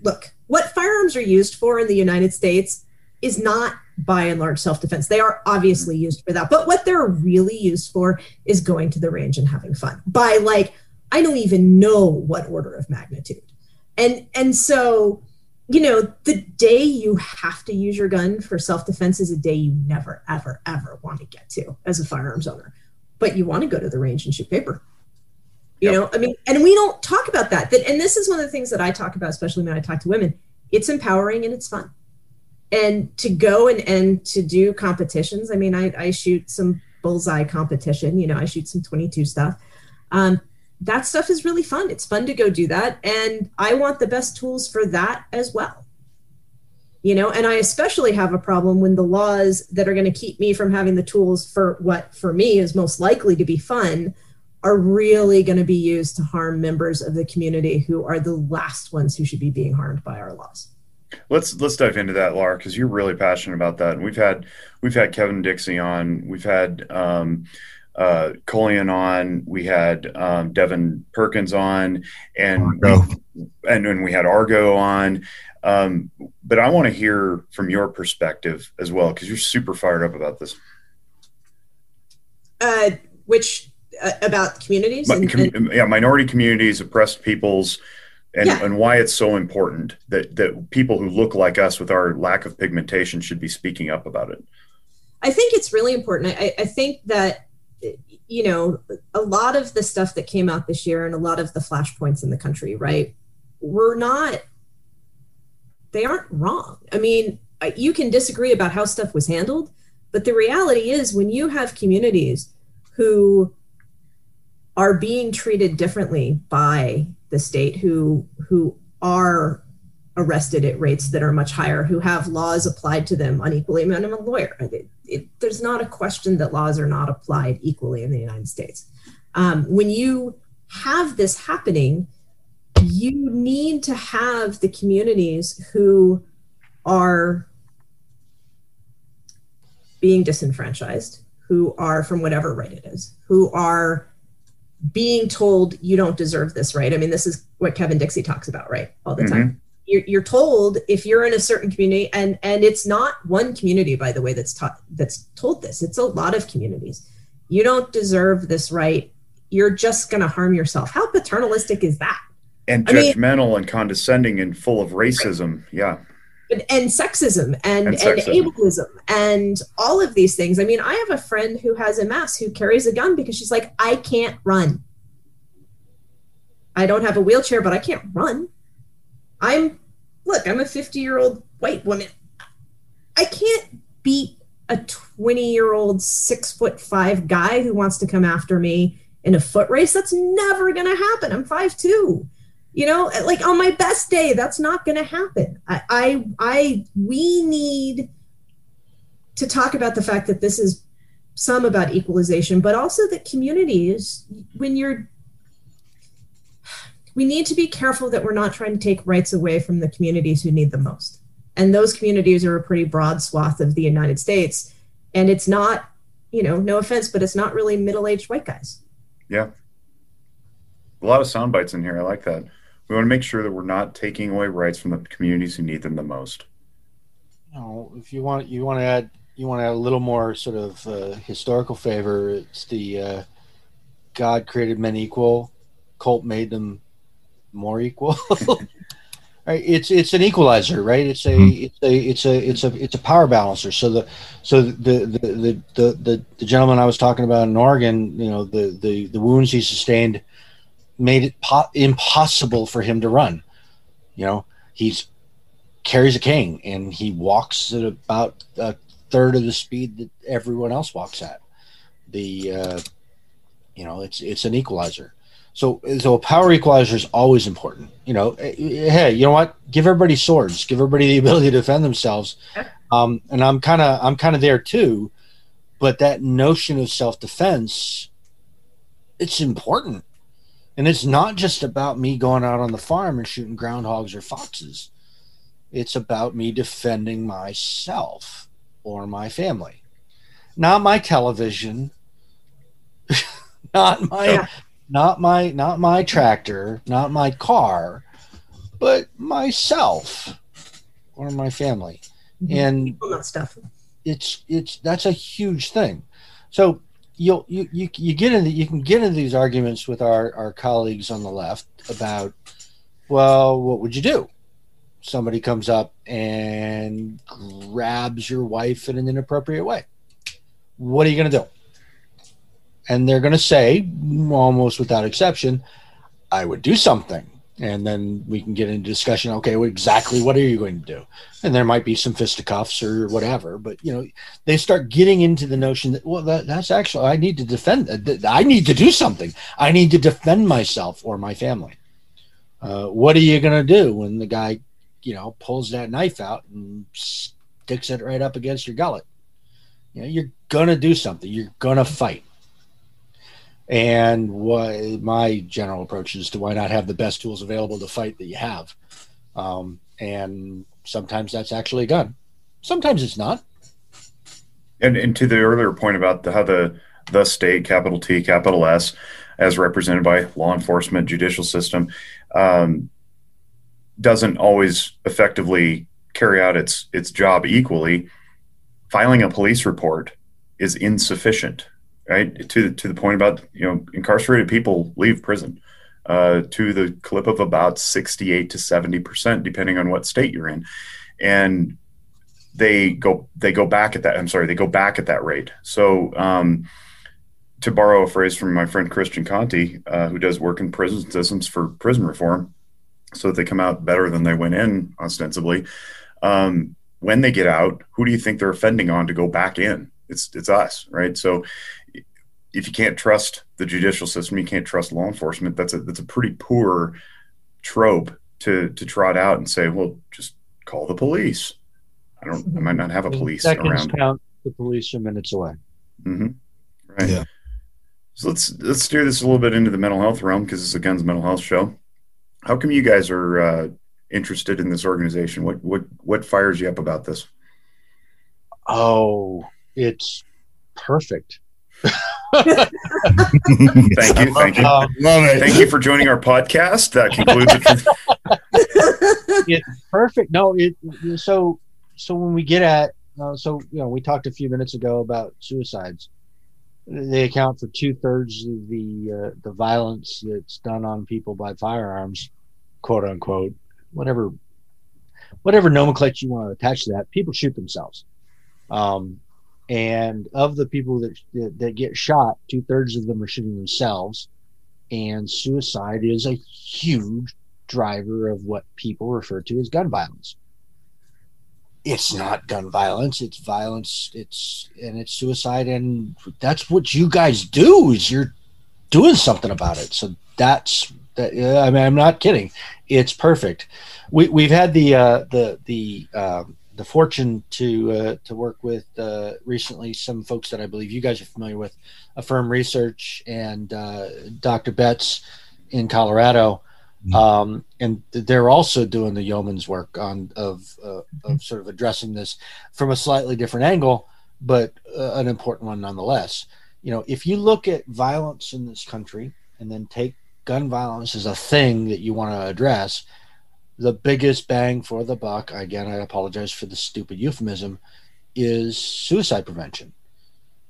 look, what firearms are used for in the United States is not by and large self defense. They are obviously mm-hmm. used for that. But what they're really used for is going to the range and having fun by like, I don't even know what order of magnitude. And and so, you know, the day you have to use your gun for self-defense is a day you never, ever, ever want to get to as a firearms owner. But you want to go to the range and shoot paper. You Yep. know, I mean, and we don't talk about that. That and this is one of the things that I talk about, especially when I talk to women. It's empowering and it's fun. And to go and and to do competitions. I mean, I, I shoot some bullseye competition, you know, I shoot some 22 stuff. Um, that stuff is really fun. It's fun to go do that. And I want the best tools for that as well. You know, and I especially have a problem when the laws that are going to keep me from having the tools for what for me is most likely to be fun are really going to be used to harm members of the community who are the last ones who should be being harmed by our laws. Let's let's dive into that, Laura, because you're really passionate about that. And we've had we've had Kevin Dixie on, we've had um, uh, Colian on, we had um, Devin Perkins on, and Argo. and and we had Argo on. Um, but I want to hear from your perspective as well, because you're super fired up about this. Uh, which uh, about communities Mi- and, com- and- yeah, minority communities, oppressed peoples, and, Yeah. and why it's so important that that people who look like us with our lack of pigmentation should be speaking up about it. I think it's really important. I, I think that you know a lot of the stuff that came out this year and a lot of the flashpoints in the country, right, were not. They aren't wrong. I mean, you can disagree about how stuff was handled, but the reality is when you have communities who are being treated differently by the state, who who are arrested at rates that are much higher, who have laws applied to them unequally. I mean, I'm a lawyer. It, it, there's not a question that laws are not applied equally in the United States. Um, when you have this happening, you need to have the communities who are being disenfranchised, who are from whatever right it is, who are being told you don't deserve this right. I mean, this is what Kevin Dixie talks about, right? All the time you're, you're told if you're in a certain community and and it's not one community by the way that's taught that's told this it's a lot of communities you don't deserve this right you're just going to harm yourself how paternalistic is that and I mean- judgmental and condescending and full of racism. Yeah. and, and sexism and, And and, sexism. ableism and all of these things. I mean, I have a friend who has a mass who carries a gun because she's like, I can't run. I don't have a wheelchair, but I can't run. I'm look, I'm a 50 year old white woman. I can't beat a 20 year old six foot five guy who wants to come after me in a foot race. That's never gonna happen. I'm five two you know like on my best day that's not going to happen I, I i we need to talk about the fact that this is some about equalization but also that communities when you're we need to be careful that we're not trying to take rights away from the communities who need them most and those communities are a pretty broad swath of the united states and it's not you know no offense but it's not really middle-aged white guys Yeah. A lot of sound bites in here. I like that. We want to make sure that we're not taking away rights from the communities who need them the most. you know, if you want, you want to add, you want to add a little more sort of uh, historical favor. It's the uh, God created men equal, Colt made them more equal. <laughs> right? It's it's an equalizer, right? It's a Mhm. it's a it's a it's a it's a power balancer. So the so the the the the, the, the gentleman I was talking about in Oregon, you know, the the the wounds he sustained made it po- impossible for him to run. You know, he's carries a cane and he walks at about a third of the speed that everyone else walks at. The uh, you know, it's it's an equalizer. So so a power equalizer is always important. You know, eh, hey, you know what? Give everybody swords. Give everybody the <laughs> ability to defend themselves. Um, and I'm kind of I'm kind of there too, but that notion of self defense, it's important. And it's not just about me going out on the farm and shooting groundhogs or foxes. It's about me defending myself or my family. Not my television, <laughs> not my. Not my not my tractor, not my car, but myself or my family. Mm-hmm. And all stuff. it's it's that's a huge thing. So you'll you you, you get into you can get into these arguments with our our colleagues on the left about well what would you do? Somebody comes up and grabs your wife in an inappropriate way. What are you going to do and they're going to say almost without exception i would do something. And then we can get into discussion okay well, exactly what are you going to do? And there might be some fisticuffs or whatever but you know they start getting into the notion that well that, that's actually i need to defend uh, i need to do something. I need to defend myself or my family. Uh, what are you going to do when the guy you know pulls that knife out and sticks it right up against your gullet? You know you're going to do something. You're going to fight and what my general approach is to why not have the best tools available to fight that you have. Um, and sometimes that's actually a gun sometimes it's not. And, and to the earlier point about the, how the the state, capital T, capital S, as represented by law enforcement, judicial system, um, doesn't always effectively carry out its its job equally. Filing a police report is insufficient, right? To to the point about you know incarcerated people leave prison. Uh, to the clip of about 68 to 70 percent, depending on what state you're in, and they go they go back at that i'm sorry they go back at that rate so um, to borrow a phrase from my friend christian conti uh, who does work in prison systems for prison reform so that they come out better than they went in ostensibly um, when they get out who do you think they're offending on to go back in it's it's us right so if you can't trust the judicial system you can't trust law enforcement that's a that's a pretty poor trope to to trot out and say well just call the police I don't. I might not have a police seconds around. count the police are minutes away Mm-hmm. Right. Yeah. So let's let's steer this a little bit into the mental health realm because it's a guns mental health show. How come you guys are uh, interested in this organization? What what what fires you up about this? oh it's perfect <laughs> Thank you, thank you, Um, Love it. thank you for joining our podcast. That concludes it. <laughs> perfect no it so so when we get at uh, so you know we talked a few minutes ago about suicides they account for two-thirds of the uh, the violence that's done on people by firearms quote unquote, whatever whatever nomenclature you want to attach to that, people shoot themselves. Um, and of the people that that, get shot, two thirds of them are shooting themselves. And suicide is a huge driver of what people refer to as gun violence. It's not gun violence; it's violence. It's and it's suicide, and that's what you guys do. Is you're doing something about it. So that's that. I mean, I'm not kidding. It's perfect. We we've had the uh, the the um, the fortune to uh, to work with uh, recently some folks that I believe you guys are familiar with, Affirm Research and uh, Dr. Betz in Colorado, mm-hmm. um, and they're also doing the yeoman's work on of uh, of sort of addressing this from a slightly different angle, but uh, an important one nonetheless. You know, if you look at violence in this country and then take gun violence as a thing that you want to address, the biggest bang for the buck, again, I apologize for the stupid euphemism, is suicide prevention.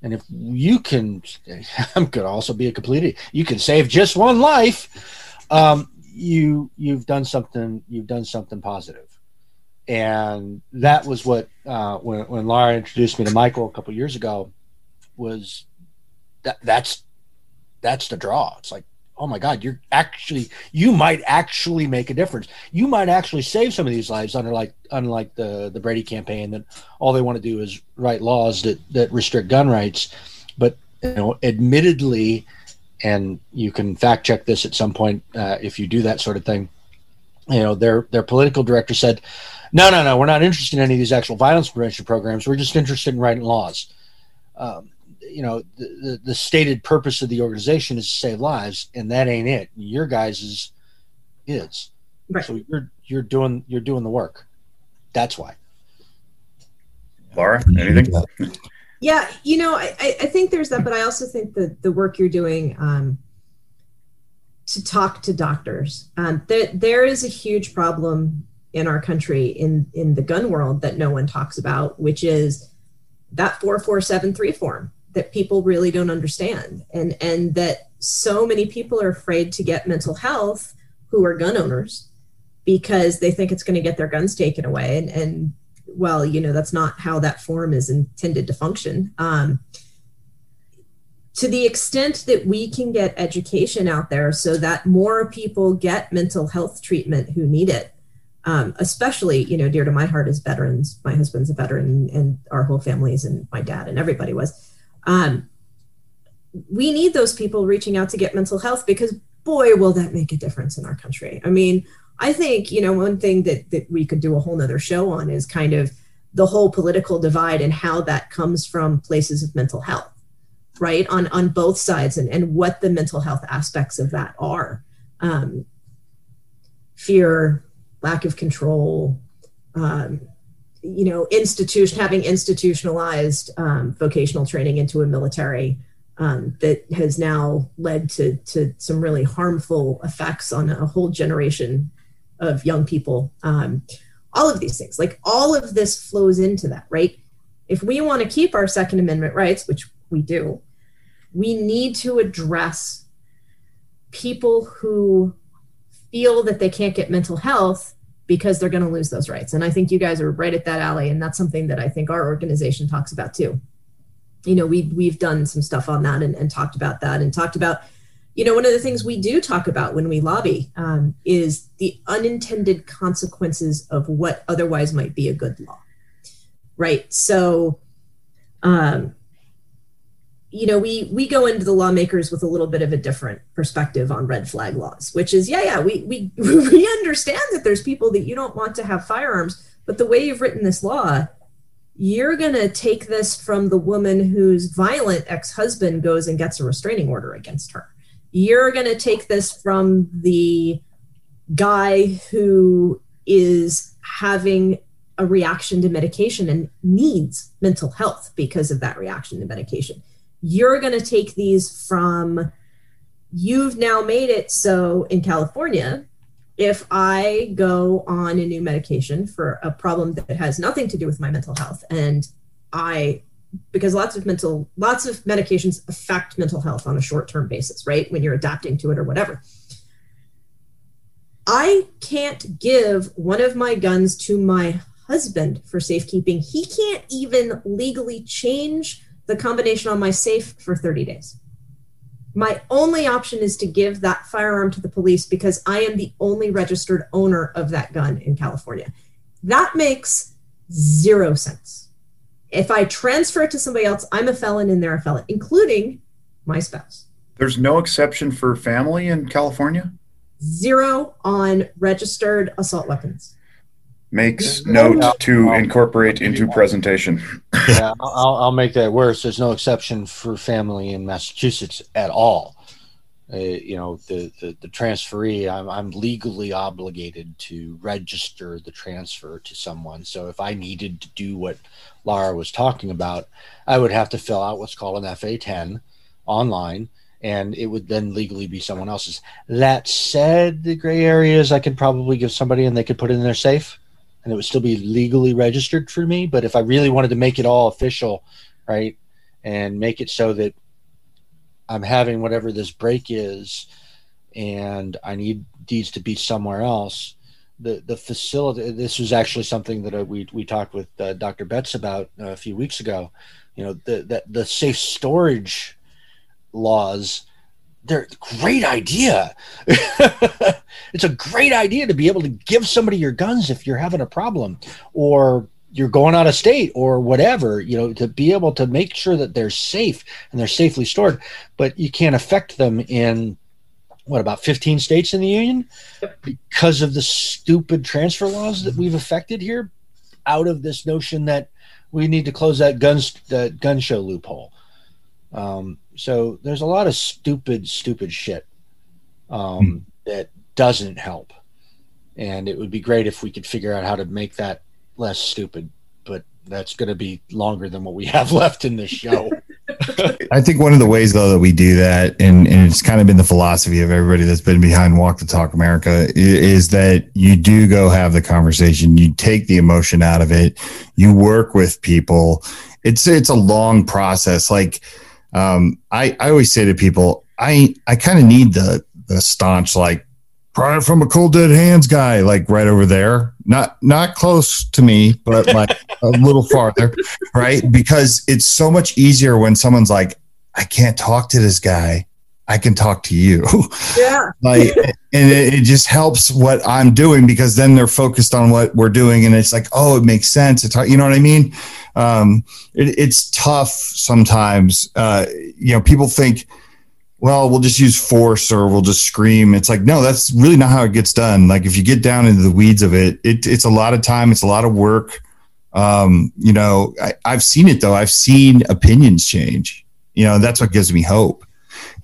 And if you can, <laughs> I'm to also be a complete, you can save just one life. Um, you, you've done something, you've done something positive. And that was what, uh, when, when Laura introduced me to Michael a couple years ago was that that's, that's the draw. It's like, oh my god you're actually you might actually make a difference. You might actually save some of these lives unlike unlike the the brady campaign that all they want to do is write laws that that restrict gun rights. But you know admittedly and you can fact check this at some point uh, if you do that sort of thing you know their their political director said no no no we're not interested in any of these actual violence prevention programs. We're just interested in writing laws. Um, you know the, the stated purpose of the organization is to save lives and that ain't it. Your guys is is right. so you're you're doing you're doing the work. That's why. Laura anything? Yeah you know i i think there's that but i also think that the work you're doing um to talk to doctors um there, there is a huge problem in our country in in the gun world that no one talks about which is that 4473 form that people really don't understand. And and that so many people are afraid to get mental health who are gun owners because they think it's going to get their guns taken away. And and well you know that's not how that form is intended to function. Um, to the extent that we can get education out there so that more people get mental health treatment who need it um, especially you know dear to my heart as veterans. My husband's a veteran and our whole families and my dad and everybody was um, we need those people reaching out to get mental health because boy will that make a difference in our country. I mean i think you know one thing that, that we could do a whole nother show on is kind of the whole political divide and how that comes from places of mental health right? On on both sides and, and what the mental health aspects of that are. Um, fear lack of control um, you know, institution having institutionalized um, vocational training into a military um, that has now led to to some really harmful effects on a whole generation of young people. Um, all of these things, like all of this, flows into that, right? If we want to keep our Second Amendment rights, which we do, we need to address people who feel that they can't get mental health because they're going to lose those rights. And I think you guys are right at that alley. And that's something that I think our organization talks about too. You know, we, we've done some stuff on that and, and talked about that and talked about, you know, one of the things we do talk about when we lobby um, is the unintended consequences of what otherwise might be a good law. Right. So, um, you know we we go into the lawmakers with a little bit of a different perspective on red flag laws which is yeah yeah we we <laughs> we understand that there's people that you don't want to have firearms but the way you've written this law you're going to take this from the woman whose violent ex-husband goes and gets a restraining order against her. You're going to take this from the guy who is having a reaction to medication and needs mental health because of that reaction to medication you're going to take these from you've now made it so in California, if I go on a new medication for a problem that has nothing to do with my mental health, and I, because lots of mental, lots of medications affect mental health on a short term basis, right? When you're adapting to it or whatever. I can't give one of my guns to my husband for safekeeping. He can't even legally change the combination on my safe for 30 days. My only option is to give that firearm to the police because I am the only registered owner of that gun in California. That makes zero sense. If I transfer it to somebody else, I'm a felon and they're a felon, including my spouse. There's no exception for family in California? Zero on registered assault weapons. Makes note to incorporate into presentation. yeah, I'll, I'll make that worse. There's no exception for family in Massachusetts at all. Uh, you know, the, the, the transferee, I'm, I'm legally obligated to register the transfer to someone. So if I needed to do what Laura was talking about, I would have to fill out what's called an FA 10 online, and it would then legally be someone else's. That said, the gray areas I could probably give somebody and they could put it in their safe and it would still be legally registered for me. But if I really wanted to make it all official, right, and make it so that I'm having whatever this break is, and I need these to be somewhere else. The the facility. This was actually something that uh, we we talked with uh, Dr. Betz about uh, a few weeks ago. You know, the the, the safe storage laws they're a great idea. <laughs> it's a great idea to be able to give somebody your guns if you're having a problem or you're going out of state or whatever, you know, to be able to make sure that they're safe and they're safely stored, but you can't affect them in what about 15 states in the union because of the stupid transfer laws that we've affected here out of this notion that we need to close that guns that gun show loophole. Um, so there's a lot of stupid, stupid shit um, mm. that doesn't help. And it would be great if we could figure out how to make that less stupid. But that's going to be longer than what we <laughs> have left in this show. <laughs> I think one of the ways, though, that we do that, and, and it's kind of been the philosophy of everybody that's been behind Walk the Talk America, is that you do go have the conversation, you take the emotion out of it, you work with people. It's it's a long process. Like um, I, I always say to people, I, I kind of need the, the staunch, like product from a cold dead hands guy, like right over there, not, not close to me, but like a little farther. Right. Because it's so much easier when someone's like, I can't talk to this guy. I can talk to you. Yeah. <laughs> like, and it, it, just helps what I'm doing because then they're focused on what we're doing. And it's like, oh, it makes sense. It's, you know what I mean? Um, it, it's tough sometimes. Uh, you know, people think, well, we'll just use force or we'll just scream. It's like, no, that's really not how it gets done. Like if you get down into the weeds of it, it it's a lot of time. It's a lot of work. Um, you know, I, I've seen it though. I've seen opinions change, you know, that's what gives me hope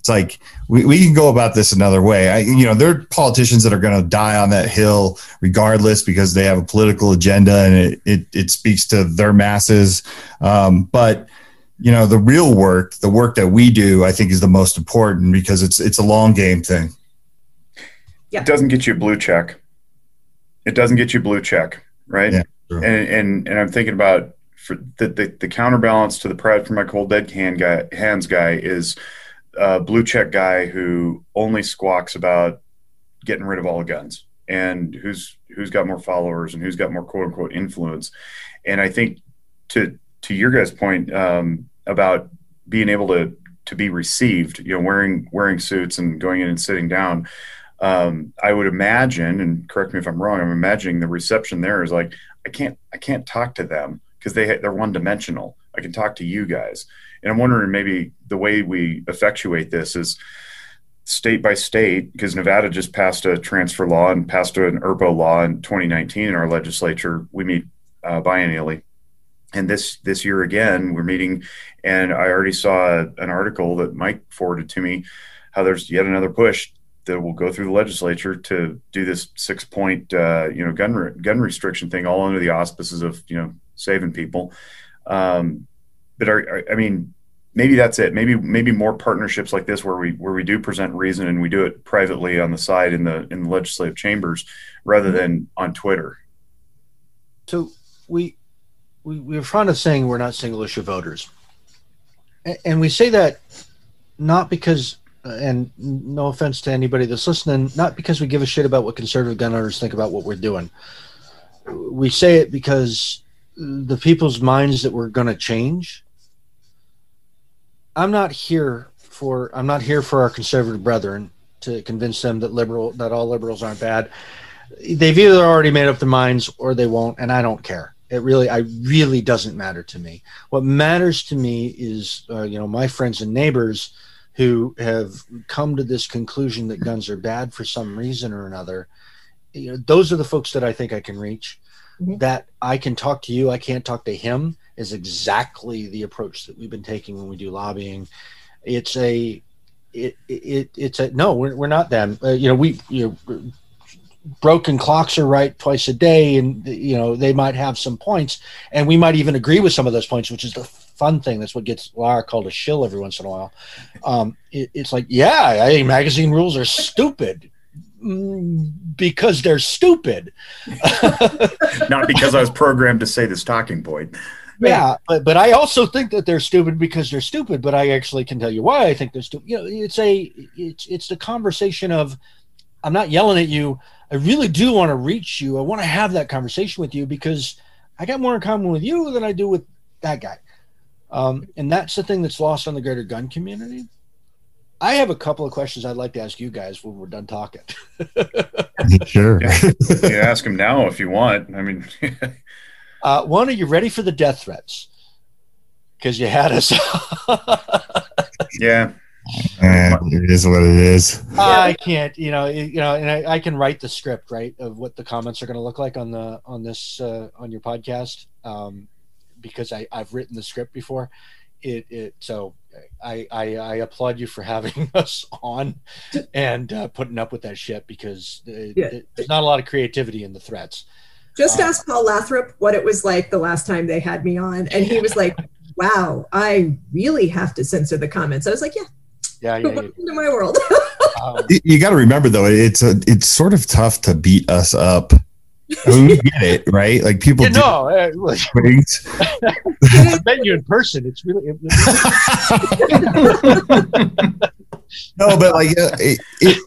it's like we, we can go about this another way. I, you know, there are politicians that are going to die on that hill regardless because they have a political agenda and it, it, it speaks to their masses. Um, but you know, the real work, the work that we do, I think is the most important because it's, it's a long game thing. Yeah. It doesn't get you a blue check. It doesn't get you a blue check. Right. Yeah, and, and, and I'm thinking about for the, the, the counterbalance to the pride for my cold dead hand guy, hands guy is, a blue check guy who only squawks about getting rid of all the guns and who's who's got more followers and who's got more quote unquote influence. And I think to to your guys' point um, about being able to to be received, you know, wearing wearing suits and going in and sitting down. Um, I would imagine, and correct me if I'm wrong. I'm imagining the reception there is like I can't I can't talk to them because they they're one dimensional. I can talk to you guys. And I'm wondering maybe the way we effectuate this is state by state, because Nevada just passed a transfer law and passed an ERPO law in 2019 in our legislature. We meet uh, biennially. And this this year again, we're meeting, and I already saw an article that Mike forwarded to me, how there's yet another push that will go through the legislature to do this six point, uh, you know, gun re- gun restriction thing, all under the auspices of you know saving people. Um, but are, are, I mean, maybe that's it. Maybe maybe more partnerships like this where we where we do present reason and we do it privately on the side in the in the legislative chambers rather than on Twitter. So we we we're fond of saying we're not single issue voters, and we say that not because and no offense to anybody that's listening, not because we give a shit about what conservative gun owners think about what we're doing. We say it because the people's minds that we're going to change. I'm not here for I'm not here for our conservative brethren to convince them that liberal that all liberals aren't bad. They've either already made up their minds or they won't, and I don't care. It really, I really doesn't matter to me. What matters to me is, uh, you know, my friends and neighbors who have come to this conclusion that guns are bad for some reason or another. You know, those are the folks that I think I can reach. Mm-hmm. That I can talk to you, I can't talk to him is exactly the approach that we've been taking when we do lobbying. It's a, it, it it's a no, we're, we're not them. Uh, you know, we you know, broken clocks are right twice a day, and you know they might have some points, and we might even agree with some of those points, which is the fun thing. That's what gets Lara called a shill every once in a while. Um, it, it's like, yeah, I magazine rules are stupid because they're stupid. <laughs> Not because I was programmed to say this talking point. Yeah, but, but I also think that they're stupid because they're stupid. But I actually can tell you why I think they're stupid. You know, it's a it's it's the conversation of I'm not yelling at you. I really do want to reach you. I want to have that conversation with you because I got more in common with you than I do with that guy. Um, and that's the thing that's lost on the greater gun community. I have a couple of questions I'd like to ask you guys when we're done talking. <laughs> sure. Yeah. yeah, ask them now if you want. I mean, <laughs> uh, one, are you ready for the death threats? Because you had us. <laughs> yeah. it is what it is. I can't, you know, you know, and I, I can write the script, right, of what the comments are going to look like on the on this uh, on your podcast. Um, because I, I've written the script before. It, it so I, I, I applaud you for having <laughs> us on and uh, putting up with that shit because it, yeah. it, there's not a lot of creativity in the threats. Just uh, ask Paul Lathrop what it was like the last time they had me on, and he was like, <laughs> "Wow, I really have to censor the comments." I was like, "Yeah, yeah, yeah, welcome yeah. to my world." <laughs> um, you got to remember though, it's a, it's sort of tough to beat us up I mean, we get it, right? Like people you know, uh, like, <laughs> I met you in person. It's really. <laughs> No, but like uh, it, it,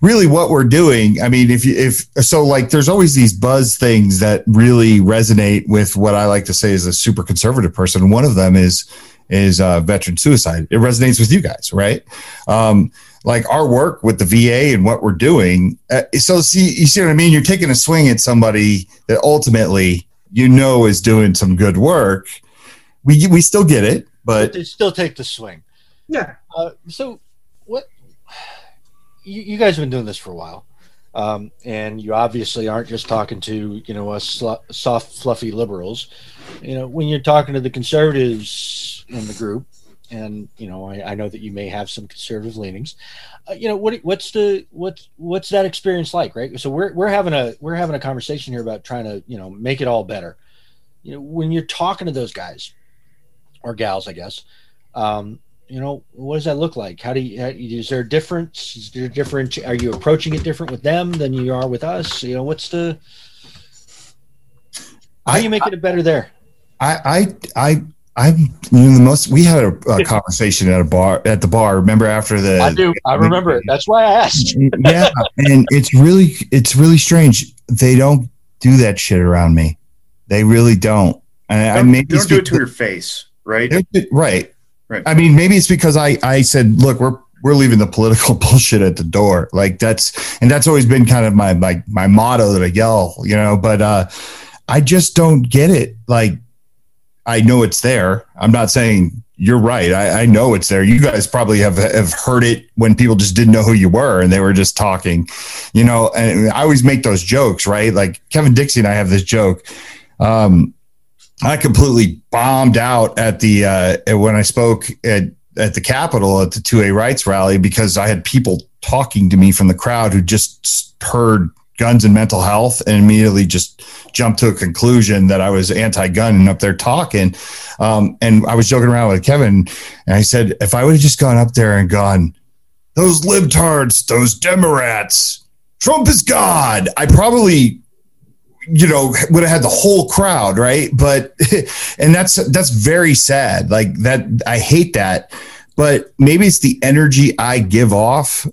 really what we're doing. I mean, if you if so, like there's always these buzz things that really resonate with what I like to say is a super conservative person. One of them is is uh, veteran suicide. It resonates with you guys, right? Um, like our work with the VA and what we're doing. Uh, so see, you see what I mean? You're taking a swing at somebody that ultimately you know is doing some good work. We we still get it, but they still take the swing. Yeah. Uh, so what? You, you, guys have been doing this for a while, um, and you obviously aren't just talking to you know us sl- soft, fluffy liberals. You know, when you're talking to the conservatives in the group, and you know I, I, know that you may have some conservative leanings. Uh, you know what what's the what's what's that experience like, right? So we're we're having a we're having a conversation here about trying to you know make it all better. You know when you're talking to those guys or gals, I guess. Um, you know what does that look like? How do you is there a difference? Is there different? Are you approaching it different with them than you are with us? You know what's the how are you making it better there? I I I I'm you know, the most. We had a, a, <laughs> conversation at a bar at the bar. Remember after the? I do. I remember it. That's why I asked. <laughs> yeah, and it's really it's really strange. They don't do that shit around me. They really don't. And I maybe don't do it to your face, right? Right. Right. I mean, maybe it's because I I said, look, we're we're leaving the political <laughs> bullshit at the door. Like that's and that's always been kind of my my my motto that I yell, you know. But uh, I just don't get it. Like I know it's there. I'm not saying you're right. I, I, know it's there. You guys probably have have heard it when people just didn't know who you were and they were just talking, you know. And I always make those jokes, right? Like Kevin Dixie and I have this joke. Um, I completely bombed out at the uh, when I spoke at at the Capitol at the 2A rights rally because I had people talking to me from the crowd who just heard guns and mental health and immediately just jumped to a conclusion that I was anti-gun and up there talking. Um, and I was joking around with Kevin and I said, if I would have just gone up there and gone, those libtards, those Democrats, Trump is God, I probably, you know, would have had the whole crowd. Right. But, <laughs> and that's, that's very sad. Like that, I hate that. but maybe it's the energy I give off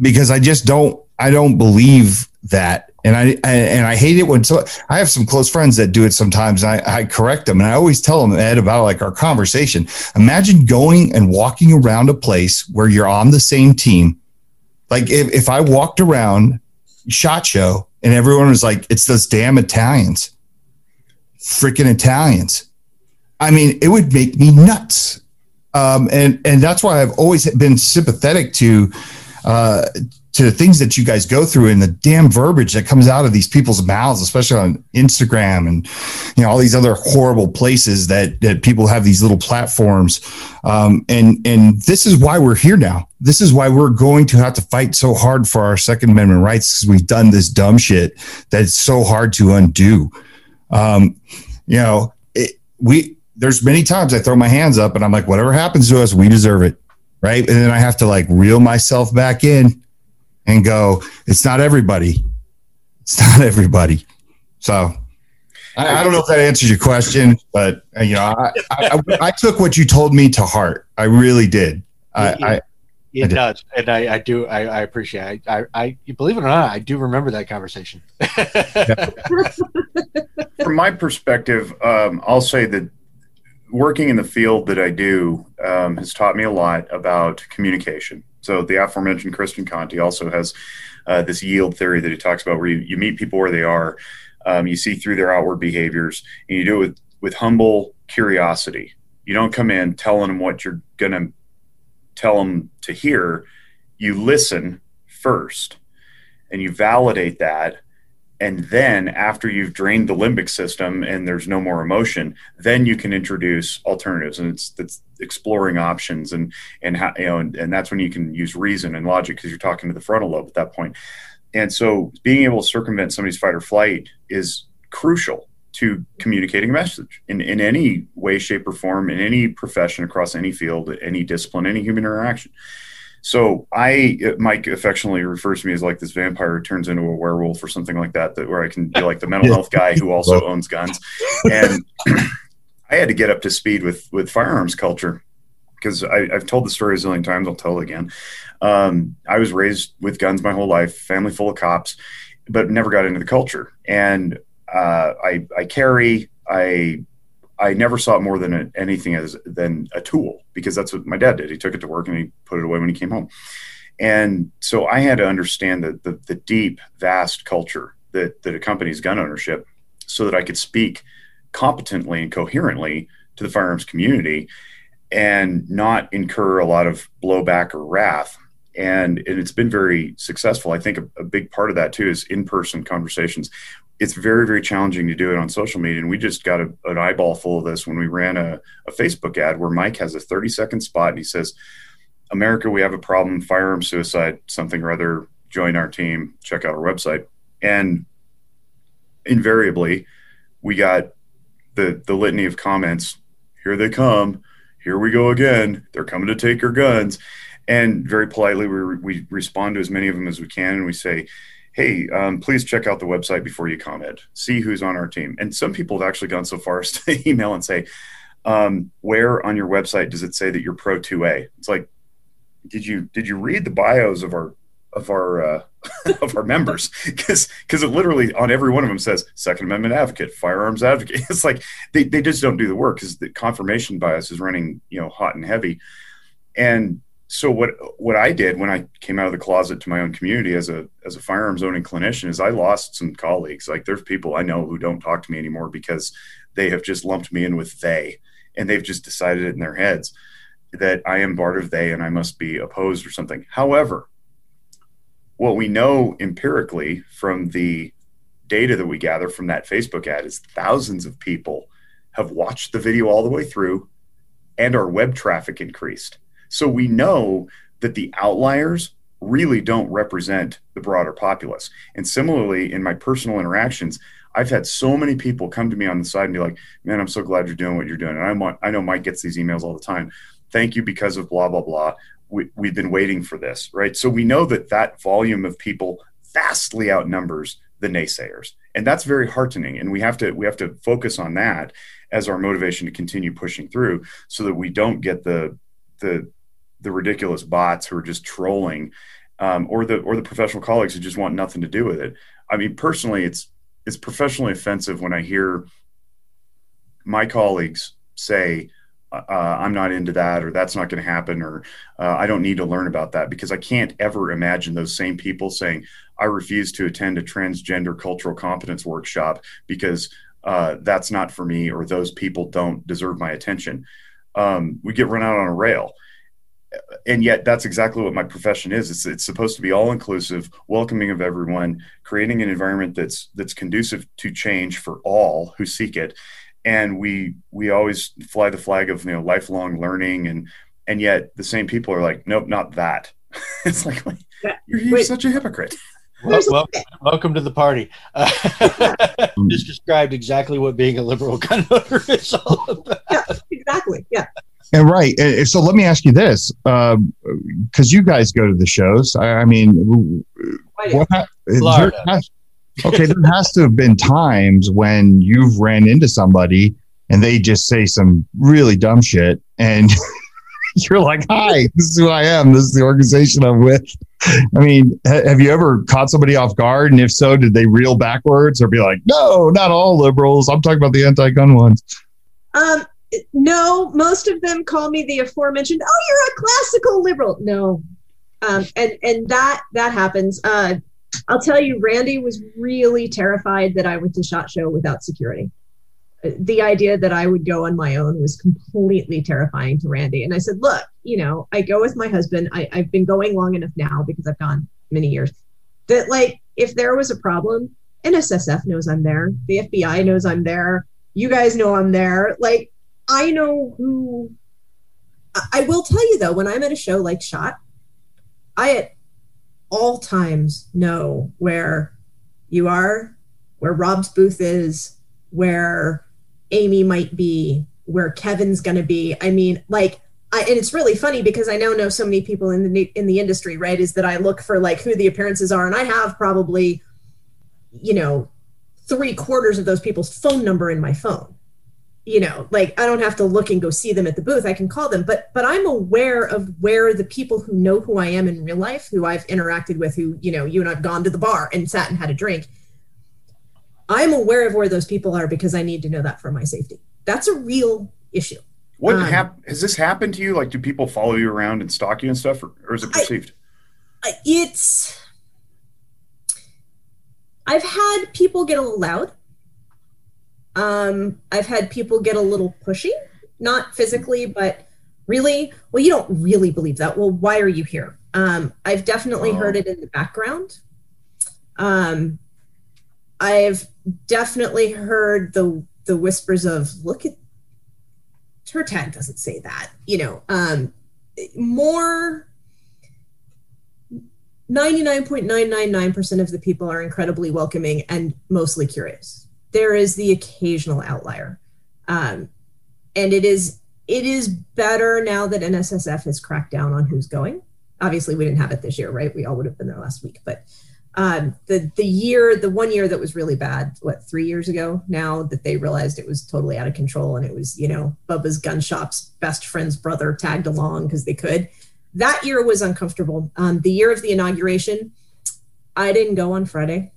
because I just don't I don't believe that. And I, and I hate it when so I have some close friends that do it sometimes. I, I correct them and I always tell them Ed about like our conversation. Imagine going and walking around a place where you're on the same team. Like if, if I walked around SHOT Show and everyone was like, it's those damn Italians, freaking Italians. I mean, it would make me nuts. Um, and and that's why I've always been sympathetic to uh, to the things that you guys go through and the damn verbiage that comes out of these people's mouths, especially on Instagram and you know all these other horrible places that that people have these little platforms. Um, and and this is why we're here now. This is why we're going to have to fight so hard for our Second Amendment rights because we've done this dumb shit that's so hard to undo. Um, you know, it, we there's many times I throw my hands up and I'm like, whatever happens to us, we deserve it. Right. And then I have to like reel myself back in and go, it's not everybody. It's not everybody. So I, I don't know if that answers your question, but uh, you know, I, I, I, took what you told me to heart. I really did. I, it does, and I, I do. I, I appreciate. It. I, I, believe it or not, I do remember that conversation. <laughs> From my perspective, um, I'll say that working in the field that I do um, has taught me a lot about communication. So the aforementioned Christian Conte also has uh, this yield theory that he talks about, where you, you meet people where they are, um, you see through their outward behaviors, and you do it with, with humble curiosity. You don't come in telling them what you're going to tell them to hear. You listen first, and you validate that and then after you've drained the limbic system and there's no more emotion then you can introduce alternatives. And it's it's exploring options and and how you know and, and that's when you can use reason and logic because you're talking to the frontal lobe at that point. And so being able to circumvent somebody's fight or flight is crucial to communicating a message in, in any way shape or form in any profession across any field any discipline any human interaction so I, Mike affectionately refers to me as like this vampire who turns into a werewolf or something like that, that where I can be like the mental health guy who also <laughs> owns guns. And <clears throat> I had to get up to speed with, with firearms culture because I've told the story a zillion times. I'll tell it again. Um, I was raised with guns my whole life, family full of cops, but never got into the culture. And uh, I, I carry, I I never saw it more than a, anything as than a tool because that's what my dad did. He took it to work and he put it away when he came home. And so I had to understand the, the, the deep, vast culture that, that accompanies gun ownership so that I could speak competently and coherently to the firearms community and not incur a lot of blowback or wrath. And, and it's been very successful. I think a, a big part of that too is in-person conversations. It's very very challenging to do it on social media. And we just got a, an eyeball full of this when we ran a, a facebook ad where mike has a 30 second spot and he says america we have a problem. Firearm suicide something or other. Join our team. Check out our website. And invariably we got the the litany of comments here they come. Here we go again. They're coming to take your guns and very politely we, we respond to as many of them as we can and we say hey, um, please check out the website before you comment. See who's on our team. And some people have actually gone so far <laughs> as to email and say, um, where on your website does it say that you're pro 2A? It's like, did you did you read the bios of our of our uh, <laughs> of our members? <laughs> Because because it literally on every one of them says Second Amendment advocate, firearms advocate. It's like they, they just don't do the work because the confirmation bias is running you know hot and heavy. And so what what I did when I came out of the closet to my own community as a as a firearms owning clinician is I lost some colleagues. Like there's people I know who don't talk to me anymore because they have just lumped me in with they, and they've just decided it in their heads that I am part of they and I must be opposed or something. However, what we know empirically from the data that we gather from that Facebook ad is thousands of people have watched the video all the way through and our web traffic increased so we know that the outliers really don't represent the broader populace. And similarly, in my personal interactions, I've had so many people come to me on the side and be like, "Man, I'm so glad you're doing what you're doing." And I want, I know Mike gets these emails all the time. Thank you because of blah blah blah. We, we've been waiting for this, right? So we know that that volume of people vastly outnumbers the naysayers, and that's very heartening. And we have to we have to focus on that as our motivation to continue pushing through, so that we don't get the the the ridiculous bots who are just trolling, um, or the or the professional colleagues who just want nothing to do with it. I mean, personally, it's it's professionally offensive when I hear my colleagues say, uh, I'm not into that, or that's not going to happen, or uh, I don't need to learn about that because I can't ever imagine those same people saying, I refuse to attend a transgender cultural competence workshop because uh, that's not for me, or those people don't deserve my attention. Um, we get run out on a rail. And yet, that's exactly what my profession is. It's, it's supposed to be all inclusive, welcoming of everyone, creating an environment that's that's conducive to change for all who seek it and we we always fly the flag of you know lifelong learning and and yet the same people are like nope not that <laughs> it's like you're, you're such a hypocrite well, well, welcome to the party. <laughs> Uh, just described exactly what being a liberal gun owner is all about. Yeah, exactly. Yeah. And right. And so let me ask you this, because um, you guys go to the shows. I, I mean, what, there has, okay, there has to have been times when you've ran into somebody and they just say some really dumb shit and <laughs> you're like, hi, this is who I am. This is the organization I'm with. I mean, ha- have you ever caught somebody off guard? And if so, did they reel backwards or be like, no, not all liberals. I'm talking about the anti gun ones? Um, no, most of them call me the aforementioned, oh, you're a classical liberal. No. Um, and, and that, that happens. Uh, I'll tell you, Randy was really terrified that I went to SHOT Show without security. Uh, the idea that I would go on my own was completely terrifying to Randy. And I said, look, you know, I go with my husband. I, I've been going long enough now because I've gone many years that, like, if there was a problem, NSSF knows I'm there. The FBI knows I'm there. You guys know I'm there. Like, I know who. I will tell you though, when I'm at a show like Shot, I at all times know where you are, where Rob's booth is, where Amy might be, where Kevin's going to be. I mean, like, I, and it's really funny because I now know so many people in the in the industry, right? Is that I look for like who the appearances are, and I have probably, you know, three quarters of those people's phone number in my phone you know like i don't have to look and go see them at the booth. I can call them but but i'm aware of where the people who know who i am in real life who i've interacted with who you know you and i've gone to the bar and sat and had a drink. I'm aware of where those people are because i need to know that for my safety. That's a real issue. What um, hap- has this happened to you? Like do people follow you around and stalk you and stuff or, or is it perceived? I, it's i've had people get a little loud um, I've had people get a little pushy, not physically, but really, well, you don't really believe that. Well, why are you here? Um, I've definitely oh. heard it in the background. Um, I've definitely heard the the whispers of look at her tag doesn't say that, you know. Um, more 99.999% of the people are incredibly welcoming and mostly curious there is the occasional outlier. Um, and it is it is better now that NSSF has cracked down on who's going. Obviously, we didn't have it this year, right? We all would have been there last week, but um, the the year, the one year that was really bad, what three years ago now that they realized it was totally out of control and it was you know Bubba's gun shop's best friend's brother tagged along because they could. That year was uncomfortable. Um, the year of the inauguration, I didn't go on Friday.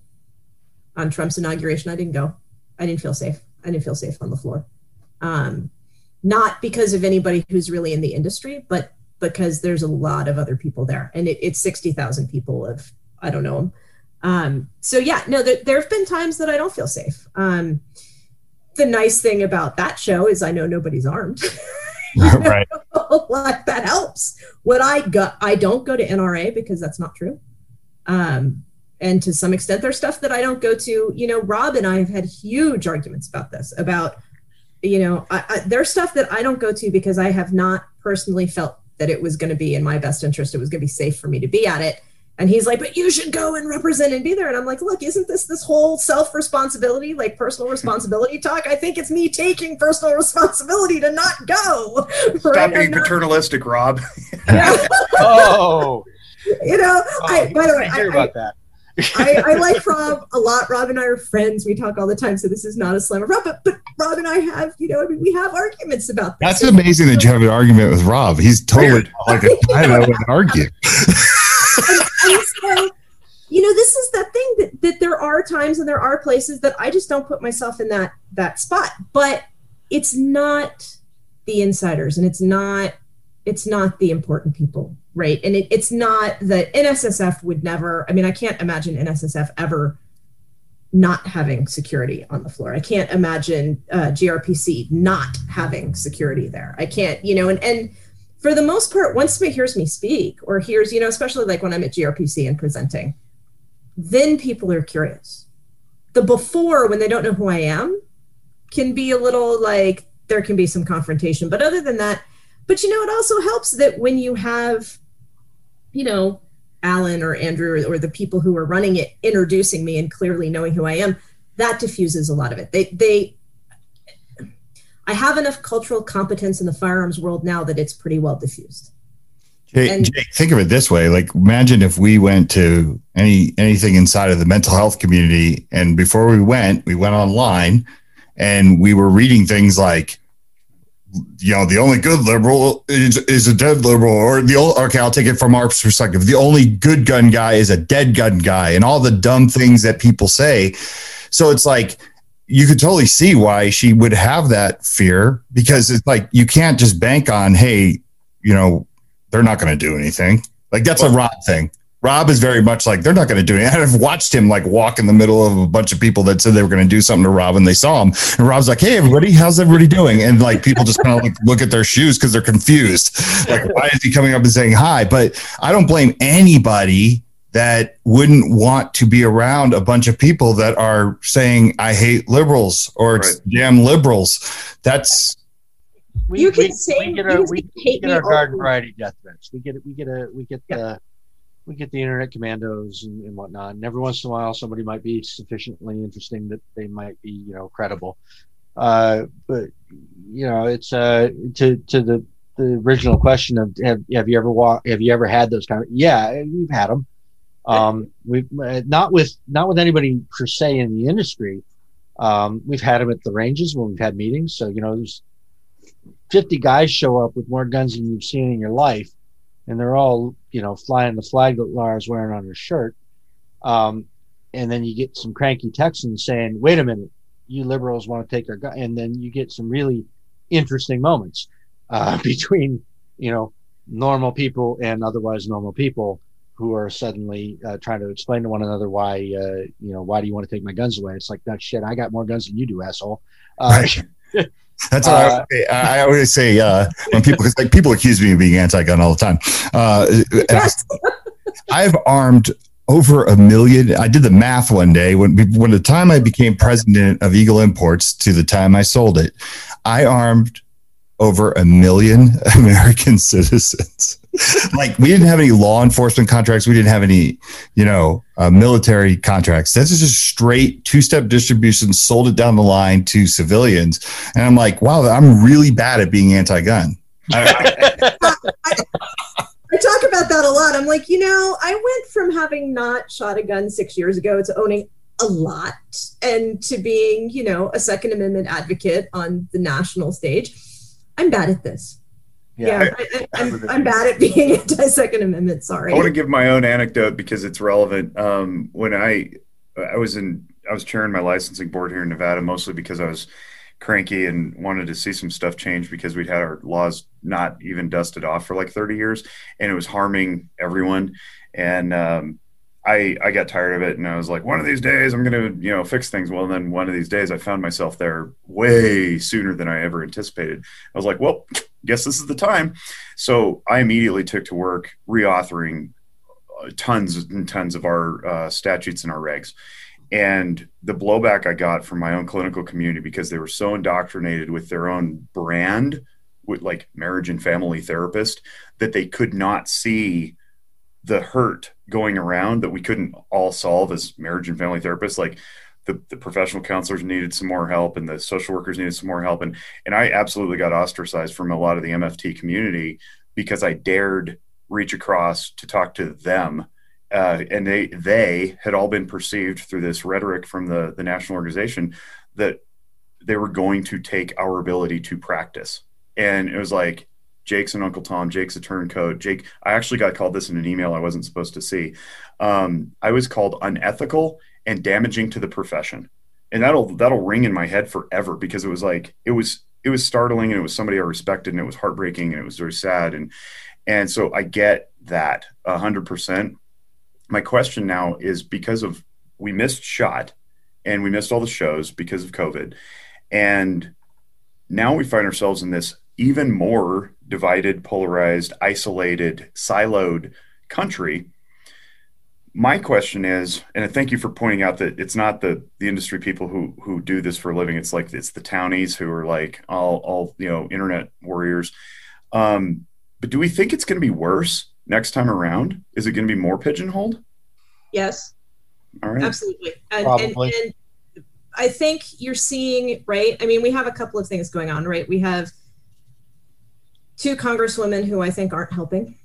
On Trump's inauguration, I didn't go. I didn't feel safe. I didn't feel safe on the floor. Um, not because of anybody who's really in the industry, but because there's a lot of other people there, and it, it's sixty thousand people of I don't know them. Um, so yeah, no, there, there have been times that I don't feel safe. Um, the nice thing about that show is I know nobody's armed. <laughs> <laughs> right. <laughs> like that helps. What I got, I don't go to NRA because that's not true. Um, and to some extent there's stuff that i don't go to. You know rob and i have had huge arguments about this about you know I, I, there's stuff that i don't go to because i have not personally felt that it was going to be in my best interest. It was going to be safe for me to be at it. And he's like but you should go and represent and be there. And i'm like look isn't this this whole self responsibility like personal responsibility talk? I think it's me taking personal responsibility to not go. <laughs> Stop right? being not- paternalistic rob. <laughs> Oh. <laughs> oh. You know oh, I, by the way I, about that I, I, like Rob a lot. Rob and I are friends. We talk all the time, so this is not a slam of Rob. But, but Rob and I have, you know, I mean, we have arguments about this. That's amazing that you have an argument with Rob. He's totally <laughs> like a guy that would <laughs> argue. and, and so, you know, this is the thing that, that there are times and there are places that I just don't put myself in that that spot. But it's not the insiders, and it's not it's not the important people, right? And it, it's not that NSSF would never. I mean, I can't imagine NSSF ever not having security on the floor. I can't imagine uh, GRPC not having security there. I can't, you know, and and for the most part, once somebody hears me speak or hears, you know, especially like when I'm at GRPC and presenting, then people are curious. The before, when they don't know who I am, can be a little like there can be some confrontation. But other than that, but you know, it also helps that when you have, you know, Alan or Andrew or, or the people who are running it introducing me and clearly knowing who I am, that diffuses a lot of it. They they I have enough cultural competence in the firearms world now that it's pretty well diffused. Jake, and, Jake, think of it this way: like, imagine if we went to any anything inside of the mental health community, and before we went, we went online, and we were reading things like, you know, the only good liberal is, is a dead liberal, or the old, okay, I'll take it from our perspective. The only good gun guy is a dead gun guy, and all the dumb things that people say. So it's like you could totally see why she would have that fear because it's like you can't just bank on, hey, you know, they're not going to do anything. Like that's well, a Rob thing. Rob is very much like they're not going to do anything. <laughs> I've watched him like walk in the middle of a bunch of people that said they were going to do something to Rob, and they saw him. And Rob's like, "Hey, everybody, how's everybody doing?" And like people just kind of like look at their shoes because they're confused. Like, why is he coming up and saying hi? But I don't blame anybody that wouldn't want to be around a bunch of people that are saying I hate liberals or it's right. damn liberals. That's we, you can we, say we get, a, we, we get our garden variety death threats. We get it. We get a we get yeah. the we get the internet commandos and, and, whatnot. And every once in a while, somebody might be sufficiently interesting that they might be you know credible. Uh, but you know, it's uh to to the the original question of have, have you ever walked have you ever had those kind of yeah we've had them um, we've uh, not with not with anybody per se in the industry. Um, we've had them at the ranges when we've had meetings. So you know, there's 50 guys show up with more guns than you've seen in your life, and they're all you know flying the flag that Lara's wearing on her shirt. Um, and then you get some cranky Texans saying, "Wait a minute, you liberals want to take our gun," and then you get some really interesting moments uh, <laughs> between you know normal people and otherwise normal people who are suddenly uh, trying to explain to one another why uh, you know why do you want to take my guns away? It's like that shit. I got more guns than you do, asshole. Uh, right. <laughs> That's what I, uh, I, always say uh, when people cause like people accuse me of being anti-gun all the time. Uh, I've armed over a million. I did the math one day when when the time I became president of Eagle Imports to the time I sold it, I armed over a million <laughs> American citizens. like we didn't have any law enforcement contracts. We didn't have any, you know, uh, military contracts. This is just straight two-step distribution. Sold it down the line to civilians, and I'm like, wow, I'm really bad at being anti-gun. <laughs> I, I talk about that a lot. I'm like, you know, I went from having not shot a gun six years ago to owning a lot and to being, you know, a Second Amendment advocate on the national stage I'm bad at this. Yeah, yeah I, am I'm, bad at being <laughs> anti Second Amendment. Sorry. I want to give my own anecdote because it's relevant. Um, when I I was in I was chairing my licensing board here in Nevada mostly because I was cranky and wanted to see some stuff change because we'd had our laws not even dusted off for like 30 years and it was harming everyone and um, I, I got tired of it and I was like, one of these days I'm going to, you know, fix things. Well, then one of these days I found myself there way sooner than I ever anticipated. I was like, well, guess this is the time. So I immediately took to work reauthoring uh, tons and tons of our uh, statutes and our regs. And the blowback I got from my own clinical community because they were so indoctrinated with their own brand, with like marriage and family therapist, that they could not see the hurt going around that we couldn't all solve as marriage and family therapists like the, the professional counselors needed some more help and the social workers needed some more help. And and i absolutely got ostracized from a lot of the mft community because i dared reach across to talk to them. Uh, and they they had all been perceived through this rhetoric from the the national organization that they were going to take our ability to practice, and it was like Jake's an Uncle Tom, Jake's a turncoat. Jake, I actually got called this in an email I wasn't supposed to see. Um, I was called unethical and damaging to the profession, and that'll that'll ring in my head forever because it was like it was it was startling and it was somebody I respected and it was heartbreaking and it was very sad and and so I get that a hundred percent my question now is because of we missed shot and we missed all the shows because of covid and now we find ourselves in this even more divided polarized isolated siloed country my question is and I thank you for pointing out that it's not the the industry people who who do this for a living it's like it's the townies who are like all all you know internet warriors um but do we think it's going to be worse next time around? Is it going to be more pigeonholed? Yes. All right. Absolutely. And, Probably. And, and I think you're seeing, right? I mean, we have a couple of things going on, right? We have two congresswomen who I think aren't helping.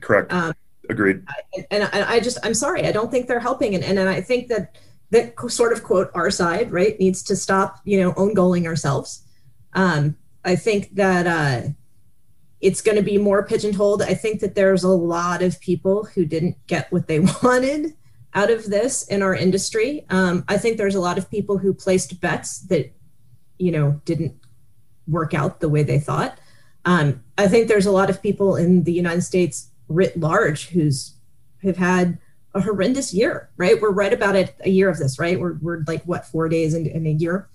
Correct. Um, Agreed. And, and, I just, I'm sorry, I don't think they're helping. And, and, and I think that that sort of quote our side, right, needs to stop, you know, own goaling ourselves. Um, I think that uh, it's going to be more pigeonholed. I think that there's a lot of people who didn't get what they <laughs> wanted out of this in our industry. Um, I think there's a lot of people who placed bets that, you know, didn't work out the way they thought. Um, I think there's a lot of people in the United States writ large who's have had a horrendous year. Right, we're right about it a year of this. Right, we're we're like what four days in, in a year.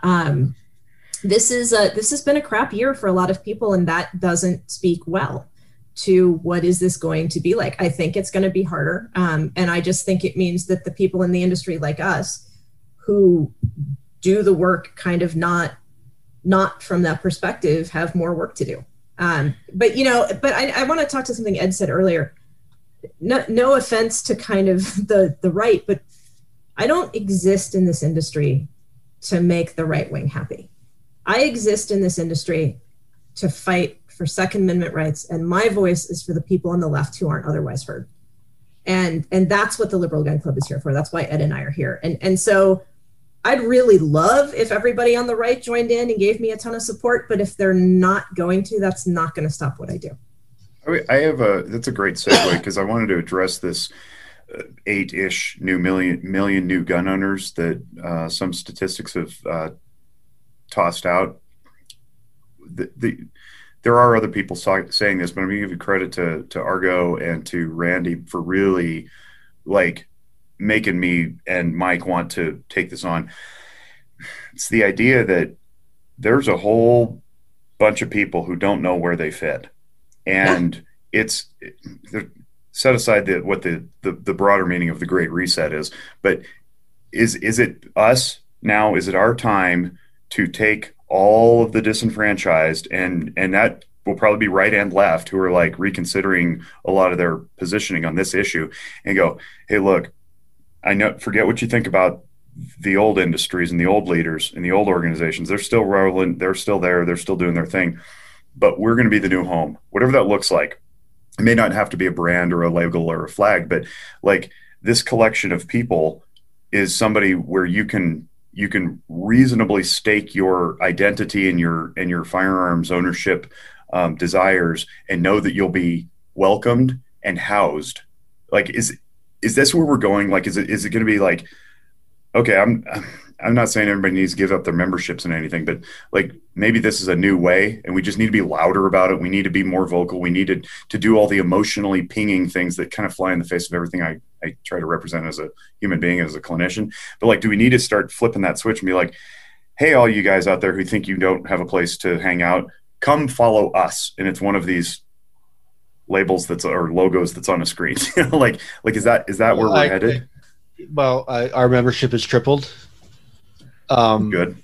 Um, this is a this has been a crap year for a lot of people and that doesn't speak well to what is this going to be like i think it's going to be harder um, and i just think it means that the people in the industry like us who do the work kind of not not from that perspective have more work to do um, but you know but i, I want to talk to something ed said earlier no, no offense to kind of <laughs> the the right but i don't exist in this industry to make the right wing happy I exist in this industry to fight for Second Amendment rights, and my voice is for the people on the left who aren't otherwise heard. And and that's what the Liberal Gun Club is here for. That's why Ed and I are here. And and so I'd really love if everybody on the right joined in and gave me a ton of support, but if they're not going to, that's not going to stop what I do. I have a that's a great segue because I wanted to address this uh, eight-ish new million million new gun owners that uh, some statistics have uh, tossed out. The, the there are other people saying this, but I'm going to give you credit to to Argo and to Randy for really like making me and Mike want to take this on. It's the idea that there's a whole bunch of people who don't know where they fit, and it's set aside the, what the, the the broader meaning of the Great Reset is, but is is it us now? Is it our time to take all of the disenfranchised and and that will probably be right and left who are like reconsidering a lot of their positioning on this issue and go hey look i know forget what you think about the old industries and the old leaders and the old organizations. They're still relevant they're still there they're still doing their thing but we're going to be the new home whatever that looks like. It may not have to be a brand or a label or a flag but like this collection of people is somebody where you can you can reasonably stake your identity and your and your firearms ownership um, desires and know that you'll be welcomed and housed. Like is is this where we're going like is it is it going to be like okay i'm I'm not saying everybody needs to give up their memberships and anything, but like maybe this is a new way and we just need to be louder about it. We need to be more vocal. We need to, to do all the emotionally pinging things that kind of fly in the face of everything I, I try to represent as a human being, as a clinician. But like, do we need to start flipping that switch and be like, hey, all you guys out there who think you don't have a place to hang out, come follow us. And it's one of these labels that's or logos that's on a screen. <laughs> like, like is that is that where we're I, headed? well, I, our membership has tripled um, Good.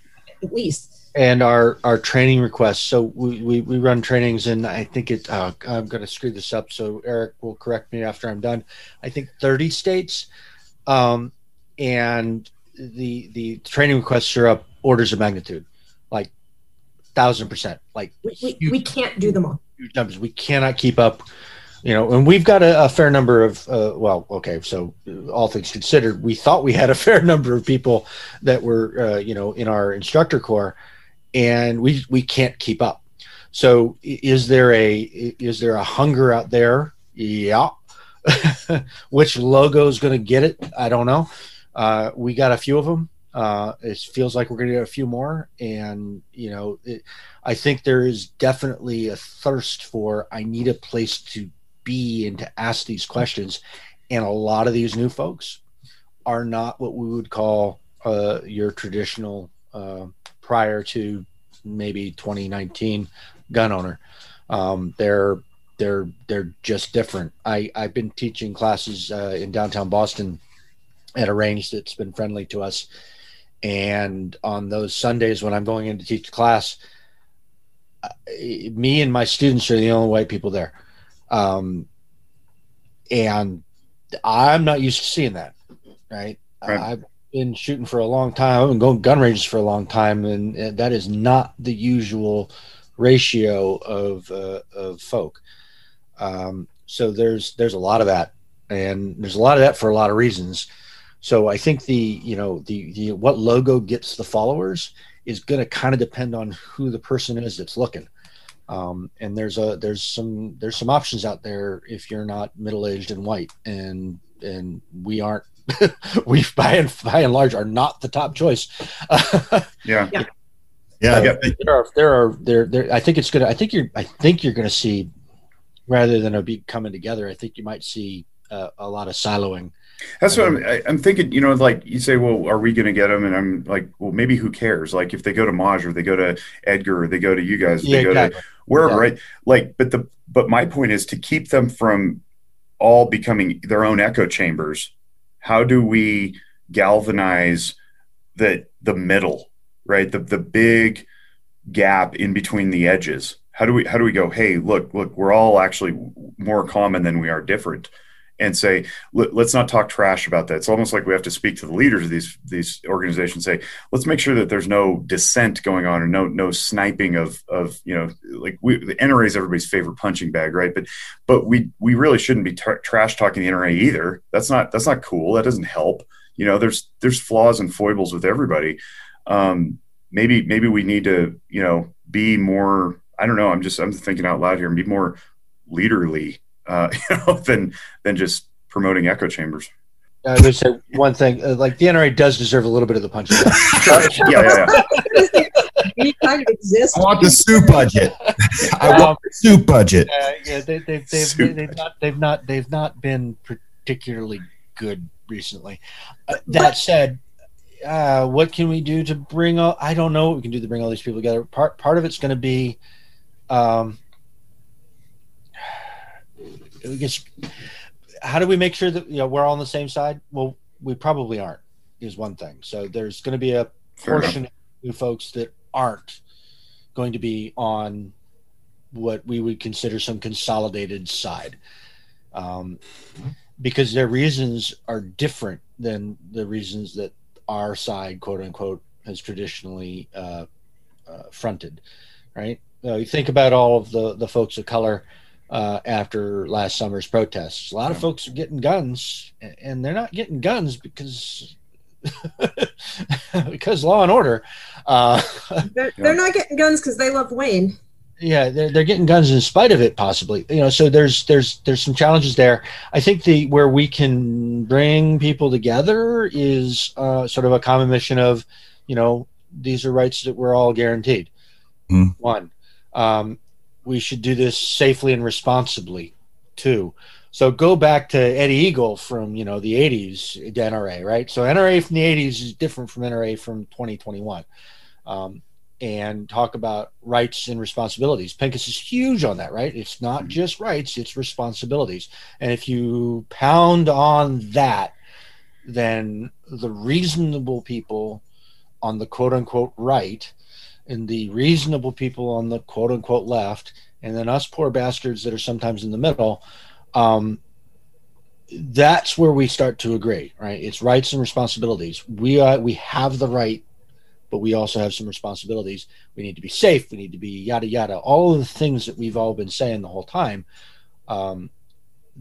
At least. And our our training requests. So we, we, we run trainings, and I think it. Uh, I'm going to screw this up, so Eric will correct me after I'm done. I think 30 states, um, and the the training requests are up orders of magnitude, like thousand percent. Like we, we, we can't do them all. Numbers. We cannot keep up you know, and we've got a, a fair number of, uh, well, okay, so all things considered, we thought we had a <laughs> fair number of people that were, uh, you know, in our instructor corps, and we we can't keep up. So, is there a is there a hunger out there? Yeah. <laughs> Which logo is going to get it? I don't know. Uh, we got a few of them. Uh, it feels like we're going to get a few more, and you know, it, I think there is definitely a thirst for. I need a place to be and to ask these questions. And a lot of these new folks are not what we would call uh, your traditional uh, prior to maybe 2019 gun owner. Um, they're they're they're just different. I I've been teaching classes uh, in downtown Boston at a range that's been friendly to us, and on those Sundays when I'm going in to teach class, me and my students are the only white people there. Um, and I'm not used to seeing that, right? right? I've been shooting for a long time. I've been going gun ranges for a long time, and, and that is not the usual ratio of uh, of folk. Um, so there's there's a lot of that, and there's a lot of that for a lot of reasons. So I think the you know the the what logo gets the followers is going to kind of depend on who the person is that's looking. Um, and there's a there's some there's some options out there if you're not middle aged and white, and and we aren't. <laughs> we by and by and large are not the top choice. <laughs> yeah. yeah. Yeah, there are there are there there. I think it's gonna. I think you're. I think you're gonna see, rather than a be coming together. I think you might see uh, a lot of siloing that's what I'm, um, I, I'm thinking. You know, like you say, well, are we going to get them? And I'm like, well, maybe who cares? Like if they go to Maj or they go to Edgar or they go to you guys, yeah, they go exactly. to wherever, yeah. right? Like, but the but my point is to keep them from all becoming their own echo chambers. How do we galvanize the the middle, right? The the big gap in between the edges. How do we how do we go? Hey, look, look, we're all actually more common than we are different and say let's not talk trash about that. It's almost like we have to speak to the leaders of these these organizations say let's make sure that there's no dissent going on or no no sniping of of you know like we the NRA is everybody's favorite punching bag right? But but we we really shouldn't be tra- trash talking the NRA either. That's not that's not cool. That doesn't help. You know there's there's flaws and foibles with everybody. Um maybe maybe we need to you know be more I don't know. I'm just I'm thinking out loud here. And be more leaderly uh, <laughs> you know, than than just promoting echo chambers. I would say one thing, uh, like the NRA does deserve a little bit of the punch. <laughs> yeah, yeah, yeah. kind of exists. I want the soup budget. <laughs> I want the soup budget. Uh, yeah, they, they've, they've, soup. they've, not, they've not they've not been particularly good recently. Uh, that said, uh, what can we do to bring? All, I don't know what we can do to bring all these people together. Part part of it's going to be. Um, guess, how do we make sure that you know we're all on the same side? Well, we probably aren't. Is one thing. So there's going to be a portion of folks that aren't going to be on what we would consider some consolidated side, um, because their reasons are different than the reasons that our side, quote unquote, has traditionally uh, uh, fronted. Right? Uh, you think about all of the the folks of color uh, after last summer's protests. A lot of folks are getting guns, and they're not getting guns because <laughs> because law and order. Uh, they're, they're not getting guns because they love Wayne. Yeah, they're, they're getting guns in spite of it, possibly. You know, so there's there's there's some challenges there. I think the where we can bring people together is uh, sort of a common mission of, you know, these are rights that we're all guaranteed. Mm. One, um, we should do this safely and responsibly too. So go back to Eddie Eagle from you know the 80s NRA, right? So NRA from the 80s is different from NRA from 2021. Um, and talk about rights and responsibilities. Pincus is huge on that, right? It's not mm-hmm. just rights, it's responsibilities. And if you pound on that, then the reasonable people on the quote unquote right and the reasonable people on the quote unquote left, and then us poor bastards that are sometimes in the middle, um, that's where we start to agree, right? It's rights and responsibilities. We uh, we have the right, but we also have some responsibilities. We need to be safe. We need to be yada yada. All of the things that we've all been saying the whole time. Um,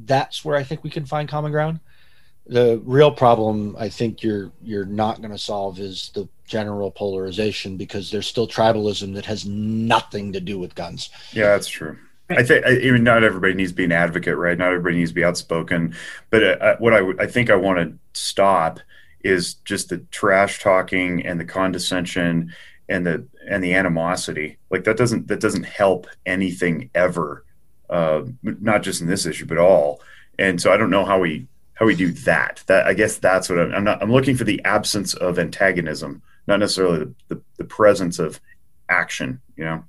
that's where I think we can find common ground. The real problem I think you're you're not going to solve is the general polarization because there's still tribalism that has nothing to do with guns. Yeah, that's true. I think I, mean not everybody needs to be an advocate, right? Not everybody needs to be outspoken. But uh, what I I think I want to stop is just the trash talking and the condescension and the and the animosity. Like that doesn't that doesn't help anything ever. Uh, not just in this issue, but all. And so I don't know how we how we do that. That I guess that's what I'm, I'm not. I'm looking for the absence of antagonism, not necessarily the, the, the presence of action. You know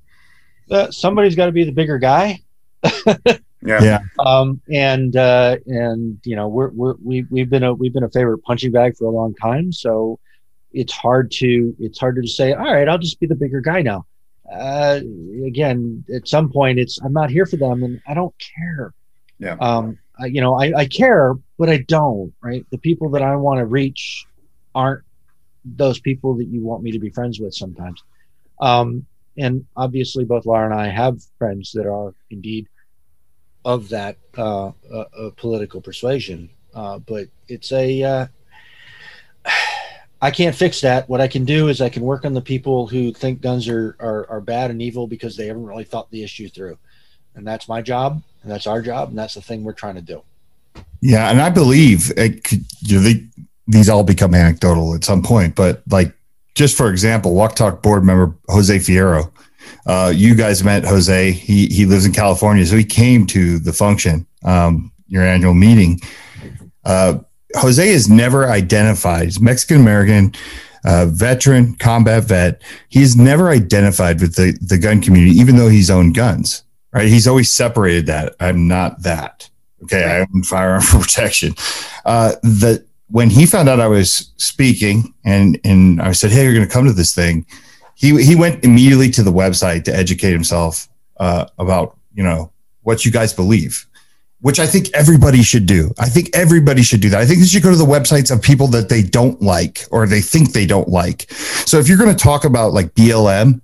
uh, somebody's got to be the bigger guy. <laughs> yeah. Yeah. Um, and uh, and you know we're, we're we we've been a we've been a favorite punching bag for a long time. So it's hard to it's harder to say. All right, I'll just be the bigger guy now. Uh, again, at some point, it's I'm not here for them, and I don't care. Yeah. Um, I, you know, I, I care, but I don't. Right. The people that I want to reach aren't those people that you want me to be friends with sometimes. Um, and obviously both Lara and I have friends that are indeed of that uh, uh, political persuasion. Uh, but it's a uh, <sighs> I can't fix that. What I can do is I can work on the people who think guns are, are, are bad and evil because they haven't really thought the issue through, and that's my job, and that's our job, and that's the thing we're trying to do. Yeah, and I believe it could, you know, they, these all become anecdotal at some point, but like just for example, Walk Talk board member Jose Fierro. Uh, you guys met Jose. He he lives in California, so he came to the function, um, your annual meeting. Uh, Jose is never identified. He's Mexican American, uh, veteran, combat vet. He's never identified with the the gun community, even though he's owned guns. Right? He's always separated that. I'm not that. Okay, I own firearm <laughs> protection. Uh, the when he found out I was speaking and and I said, "Hey, you're going to come to this thing," he he went immediately to the website to educate himself uh, about you know what you guys believe, which I think everybody should do. I think everybody should do that. I think they should go to the websites of people that they don't like or they think they don't like. So if you're going to talk about like BLM,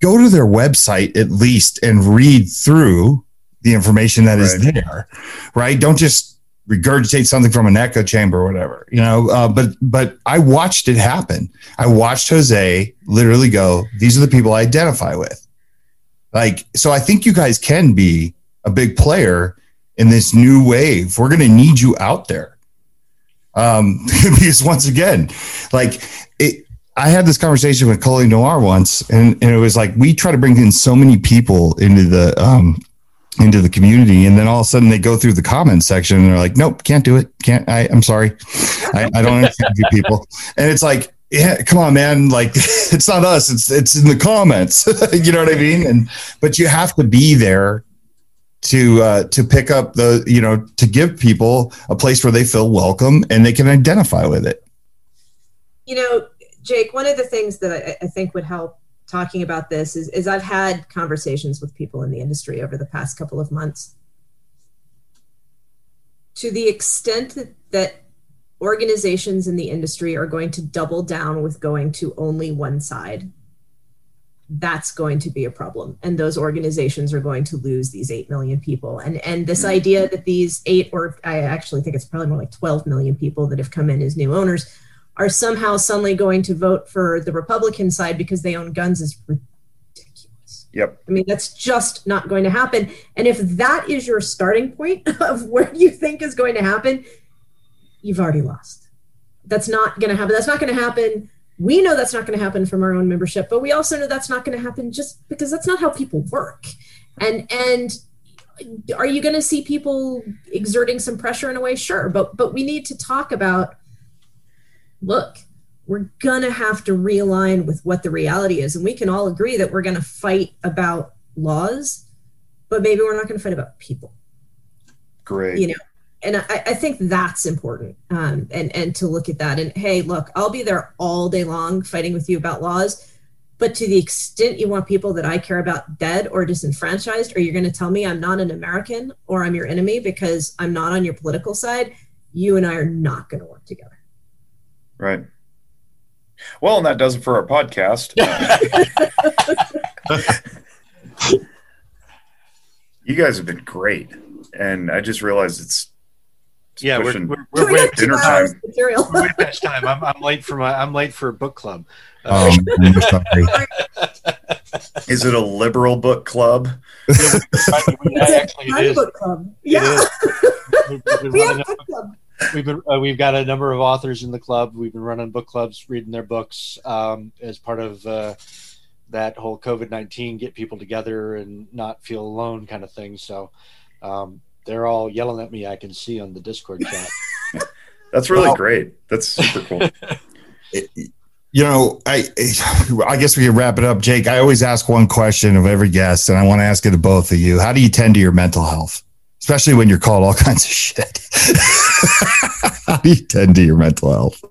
go to their website at least and read through the information that right. is there, right? Don't just regurgitate something from an echo chamber or whatever, you know. Uh, but but I watched it happen. I watched Jose literally go. These are the people I identify with. Like so, I think you guys can be a big player in this new wave. We're going to need you out there. Um, <laughs> because once again, like it, I had this conversation with Colion Noir once, and, and it was like we try to bring in so many people into the um, into the community and then all of a sudden they go through the comments section and they're like nope can't do it. Can't I, i'm sorry. I, I don't understand you people. And it's like yeah come on man. Like <laughs> it's not us. It's it's in the comments. <laughs> You know what i mean? And but you have to be there to uh to pick up the you know to give people a place where they feel welcome and they can identify with it. You know jake one of the things that i, I think would help talking about this is, is I've had conversations with people in the industry over the past couple of months. To the extent that, that organizations in the industry are going to double down with going to only one side, that's going to be a problem. And those organizations are going to lose these 8 million people. And, and this idea that these eight, or I actually think it's probably more like 12 million people that have come in as new owners are somehow suddenly going to vote for the Republican side because they own guns is ridiculous. Yep. I mean, that's just not going to happen. And if that is your starting point <laughs> of where you think is going to happen, you've already lost. That's not going to happen. That's not going to happen. We know that's not going to happen from our own membership, but we also know that's not going to happen just because that's not how people work. And and are you going to see people exerting some pressure in a way? Sure, but but we need to talk about look, we're going to have to realign with what the reality is. And we can all agree that we're going to fight about laws, but maybe we're not going to fight about people. Great. You know, and I, I think that's important um, and, and to look at that. And hey, look, I'll be there all day long fighting with you about laws. But to the extent you want people that I care about dead or disenfranchised, or you're going to tell me I'm not an American or I'm your enemy because I'm not on your political side, you and I are not going to work together. Right. Well, and that does it for our podcast. <laughs> you guys have been great. and I just realized it's, it's Yeah, we're, pushing- we're, We we're, way, <laughs> dinner time. material. we're way past time. I'm, I'm late for my I'm late for a book club. Um, is it a liberal book club? actually, it Fun is. <laughs> book club. Yeah, is. We've, we've been we running have a- book club. We've been uh, we've got a number of authors in the club. We've been running book clubs, reading their books um, as part of uh, that whole COVID nineteen get people together and not feel alone kind of thing. So um, they're all yelling at me. I can see on the Discord chat. <laughs> That's really Well- great. That's super cool. <laughs> you know, I I guess we can wrap it up, Jake. I always ask one question of every guest, and I want to ask it to both of you. How do you tend to your mental health, especially when you're called all <laughs> kinds of shit? How <laughs> do you tend to your mental health?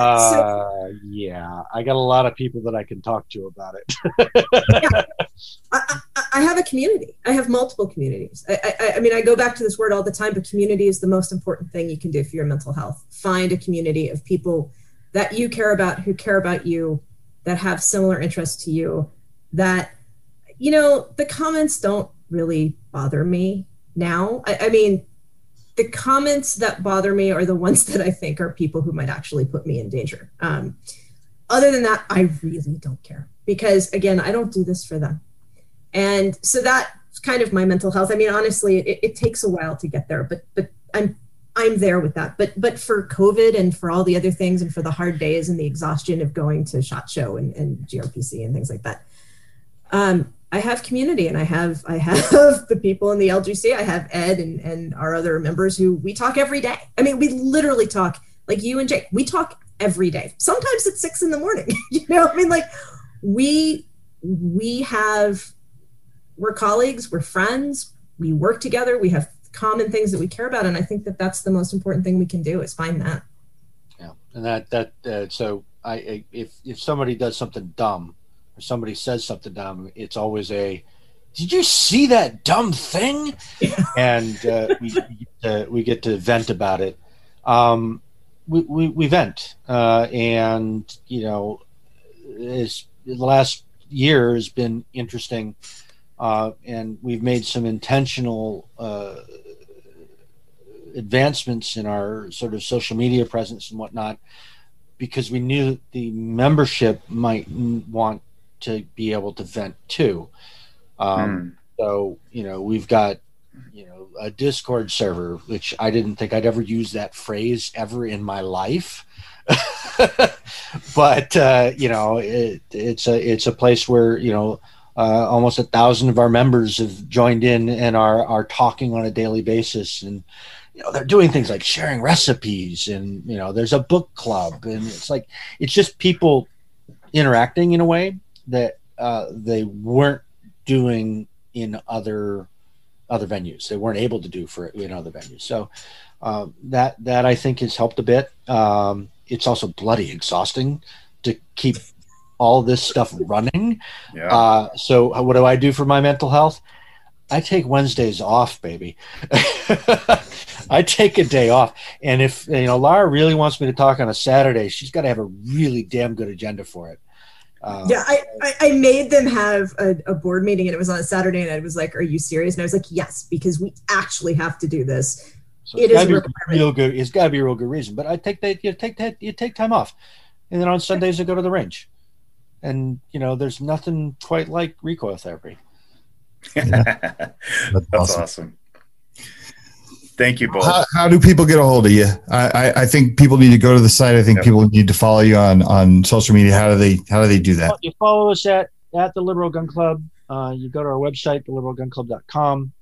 Uh, <laughs> yeah, I got a lot of people that I can talk to about it. I, I, I have a community. I have multiple communities. I, I, I mean, I go back to this word all the time, but community is the most important thing you can do for your mental health. Find a community of people that you care about, who care about you, that have similar interests to you. That, you know, the comments don't really bother me now. I, I mean, the comments that bother me are the ones that I think are people who might actually put me in danger. Um, other than that, I really don't care because, again, I don't do this for them and so that's kind of my mental health i mean honestly it, it takes a while to get there but but i'm i'm there with that but but for covid and for all the other things and for the hard days and the exhaustion of going to shot show and, and grpc and things like that um i have community and i have i have <laughs> the people in the lgc i have ed and and our other members who we talk every day. I mean we literally talk like you and jake we talk every day. Sometimes at six in the morning <laughs> you know i mean like we we have we're colleagues, we're friends, we work together, we have common things that we care about, and I think that that's the most important thing we can do is find that. Yeah, and that that uh, so I I- if if somebody does something dumb or somebody says something dumb, it's always a did you see that dumb thing? <laughs> and uh, we we get, to, we get to vent about it. Um, we, we, we vent, uh, and you know, is the last year has been interesting, uh, and we've made some intentional uh, advancements in our sort of social media presence and whatnot because we knew the membership might want to be able to vent too. Um, Hmm. So, you know, we've got, you know, a Discord server, which I didn't think I'd ever use that phrase ever in my life. <laughs> but uh, you know, it, it's a it's a place where you know uh, almost a thousand of our members have joined in and are are talking on a daily basis, and you know they're doing things like sharing recipes, and you know there's a book club, and it's like it's just people interacting in a way that uh, they weren't doing in other other venues. They weren't able to do for in other venues. So um, that that I think has helped a bit. Um, it's also bloody exhausting to keep all this stuff running. Yeah. Uh, so what do I do for my mental health? I take Wednesdays off, baby. <laughs> I take a day off, and if you know Lara really wants me to talk on a Saturday, she's got to have a really damn good agenda for it. Uh, Yeah, I, I, I made them have a, a board meeting and it was on a Saturday and I was like, Are you serious? And I was like, Yes, because we actually have to do this. So It it's is gotta a be real good. It's got to be a real good reason. But I take that you take that you take time off, and then on Sundays I go to the range, and you know there's nothing quite like recoil therapy. <laughs> That's awesome. awesome. Thank you both. How, how do people get a hold of you? I, I, I think people need to go to the site. I think Yep. people need to follow you on on social media. How do they how do they do that? You follow us at at the Liberal Gun Club. Uh, you go to our website, theliberalgunclub.com.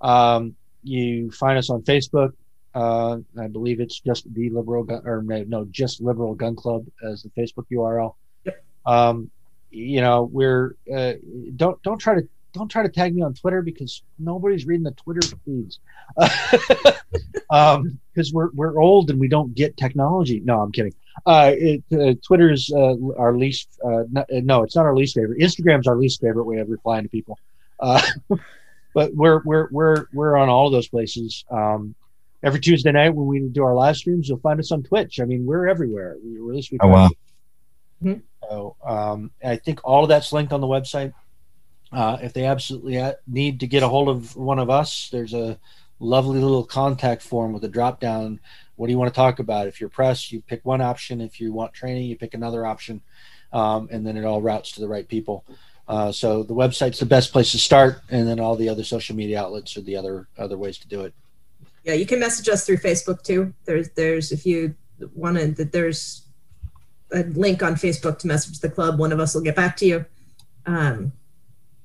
Um, you find us on Facebook. Uh, I believe it's just the Liberal Gun, or no, no, just Liberal Gun Club as the Facebook URL. Yep. Um, you know, we're uh, don't don't try to don't try to tag me on Twitter because nobody's reading the Twitter feeds. <laughs> um, because we're we're old and we don't get technology. No, I'm kidding. Uh, it, uh, Twitter's uh, our least. Uh, no, no, it's not our least favorite. Instagram's our least favorite way of replying to people. Uh, <laughs> but we're we're we're we're on all of those places. Um, every Tuesday night when we do our live streams, you'll find us on Twitch. I mean, we're everywhere. We, or at least we Oh, wow. to be. So um, I think all of that's linked on the website. Uh, if they absolutely need to get a hold of one of us, there's a lovely little contact form with a drop down. What do you want to talk about? If you're press, you pick one option. If you want training, you pick another option, um, and then it all routes to the right people. Uh, so the website's the best place to start, and then all the other social media outlets are the other other ways to do it. Yeah, you can message us through Facebook too. There's there's if you wanted there's a link on Facebook to message the club. One of us will get back to you. Um,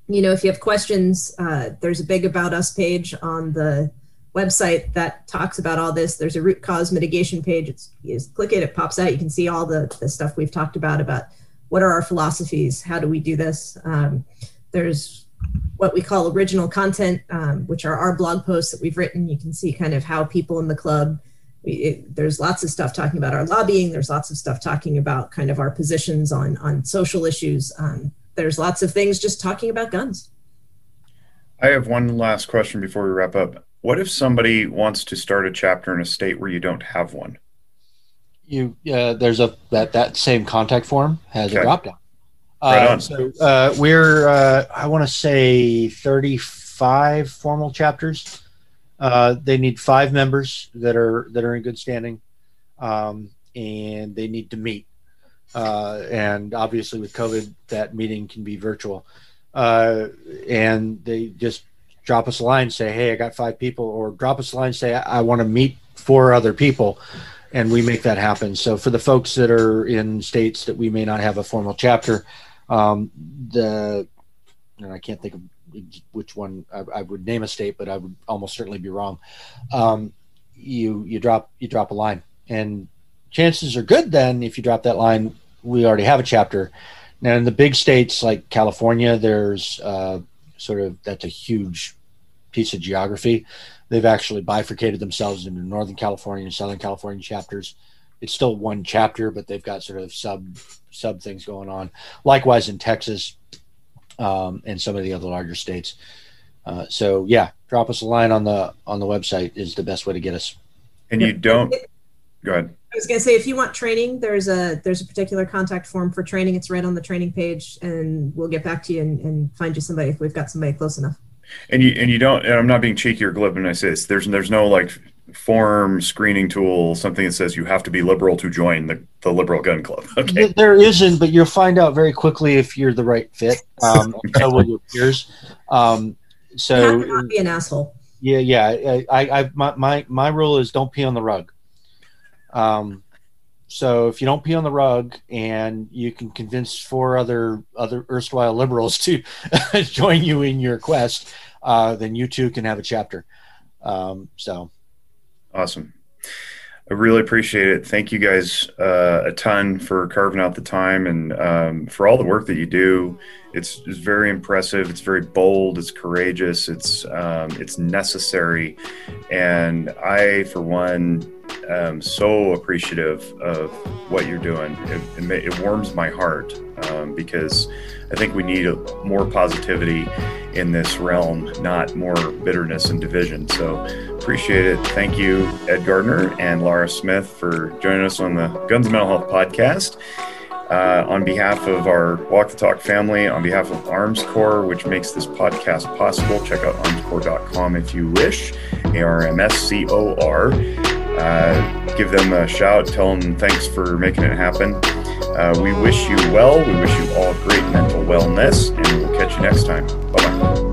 you know, if you have questions, uh, there's a big about us page on the website that talks about all this. There's a root cause mitigation page. It's you just click it, it pops out. You can see all the, the stuff we've talked about about what are our philosophies, how do we do this. Um, there's what we call original content, um, which are our blog posts that we've written. You can see kind of how people in the club. We, it, there's lots of stuff talking about our lobbying. There's lots of stuff talking about kind of our positions on on social issues. Um, there's lots of things just talking about guns. I have one last question before we wrap up. What if somebody wants to start a chapter in a state where you don't have one? You uh, there's a that that same contact form has Okay. a drop down. Right Uh, on. so uh, we're uh, I want to say 35 formal chapters. Uh, they need five members that are that are in good standing, um, and they need to meet. Uh, and obviously, with COVID, that meeting can be virtual. Uh, and they just drop us a line, say, "Hey, I got five people," or drop us a line, say, "I, I want to meet four other people." and we make that happen. So for the folks that are in states that we may not have a formal chapter, um, the and I can't think of which one I, I would name a state, but I would almost certainly be wrong. Um, you you drop you drop a line, and chances are good then if you drop that line, we already have a chapter. Now in the big states like California, there's uh, sort of that's a huge piece of geography they've actually bifurcated themselves into Northern California and Southern California chapters. It's still one chapter, but they've got sort of sub sub things going on. Likewise in Texas um, and some of the other larger states. Uh, so yeah, drop us a line on the on the website is the best way to get us. And you don't. Go ahead. I was going to say, if you want training, there's a there's a particular contact form for training. It's right on the training page, and we'll get back to you and, and find you somebody if we've got somebody close enough. And you and you don't. And I'm not being cheeky or glib when I say this. There's there's no like form screening tool, something that says you have to be liberal to join the, the liberal gun club. <laughs> Okay. There isn't, but you'll find out very quickly if you're the right fit. Um, <laughs> and so will your peers. Um, so have not be an asshole. Yeah, yeah. I, I, I my, my, my rule is don't pee on the rug. Um, so if you don't pee on the rug, and you can convince four other other erstwhile liberals to <laughs> join you in your quest, uh, then you too can have a chapter. Um, so Awesome. I really appreciate it. Thank you guys uh, a ton for carving out the time and um, for all the work that you do. It's, it's very impressive. It's very bold. It's courageous. It's um, it's necessary, and I, for one, am so appreciative of what you're doing. It, it, it warms my heart um, because I think we need a, more positivity in this realm, not more bitterness and division. So appreciate it. Thank you, Ed Gardner and Lara Smith, for joining us on the Guns and Mental Health podcast. Uh, on behalf of our Walk the Talk family, on behalf of Armscor, which makes this podcast possible, check out armscor.com if you wish. A R M S C O R. Uh, give them a shout. Tell them thanks for making it happen. Uh, we wish you well. We wish you all great mental wellness, and we'll catch you next time. Bye bye.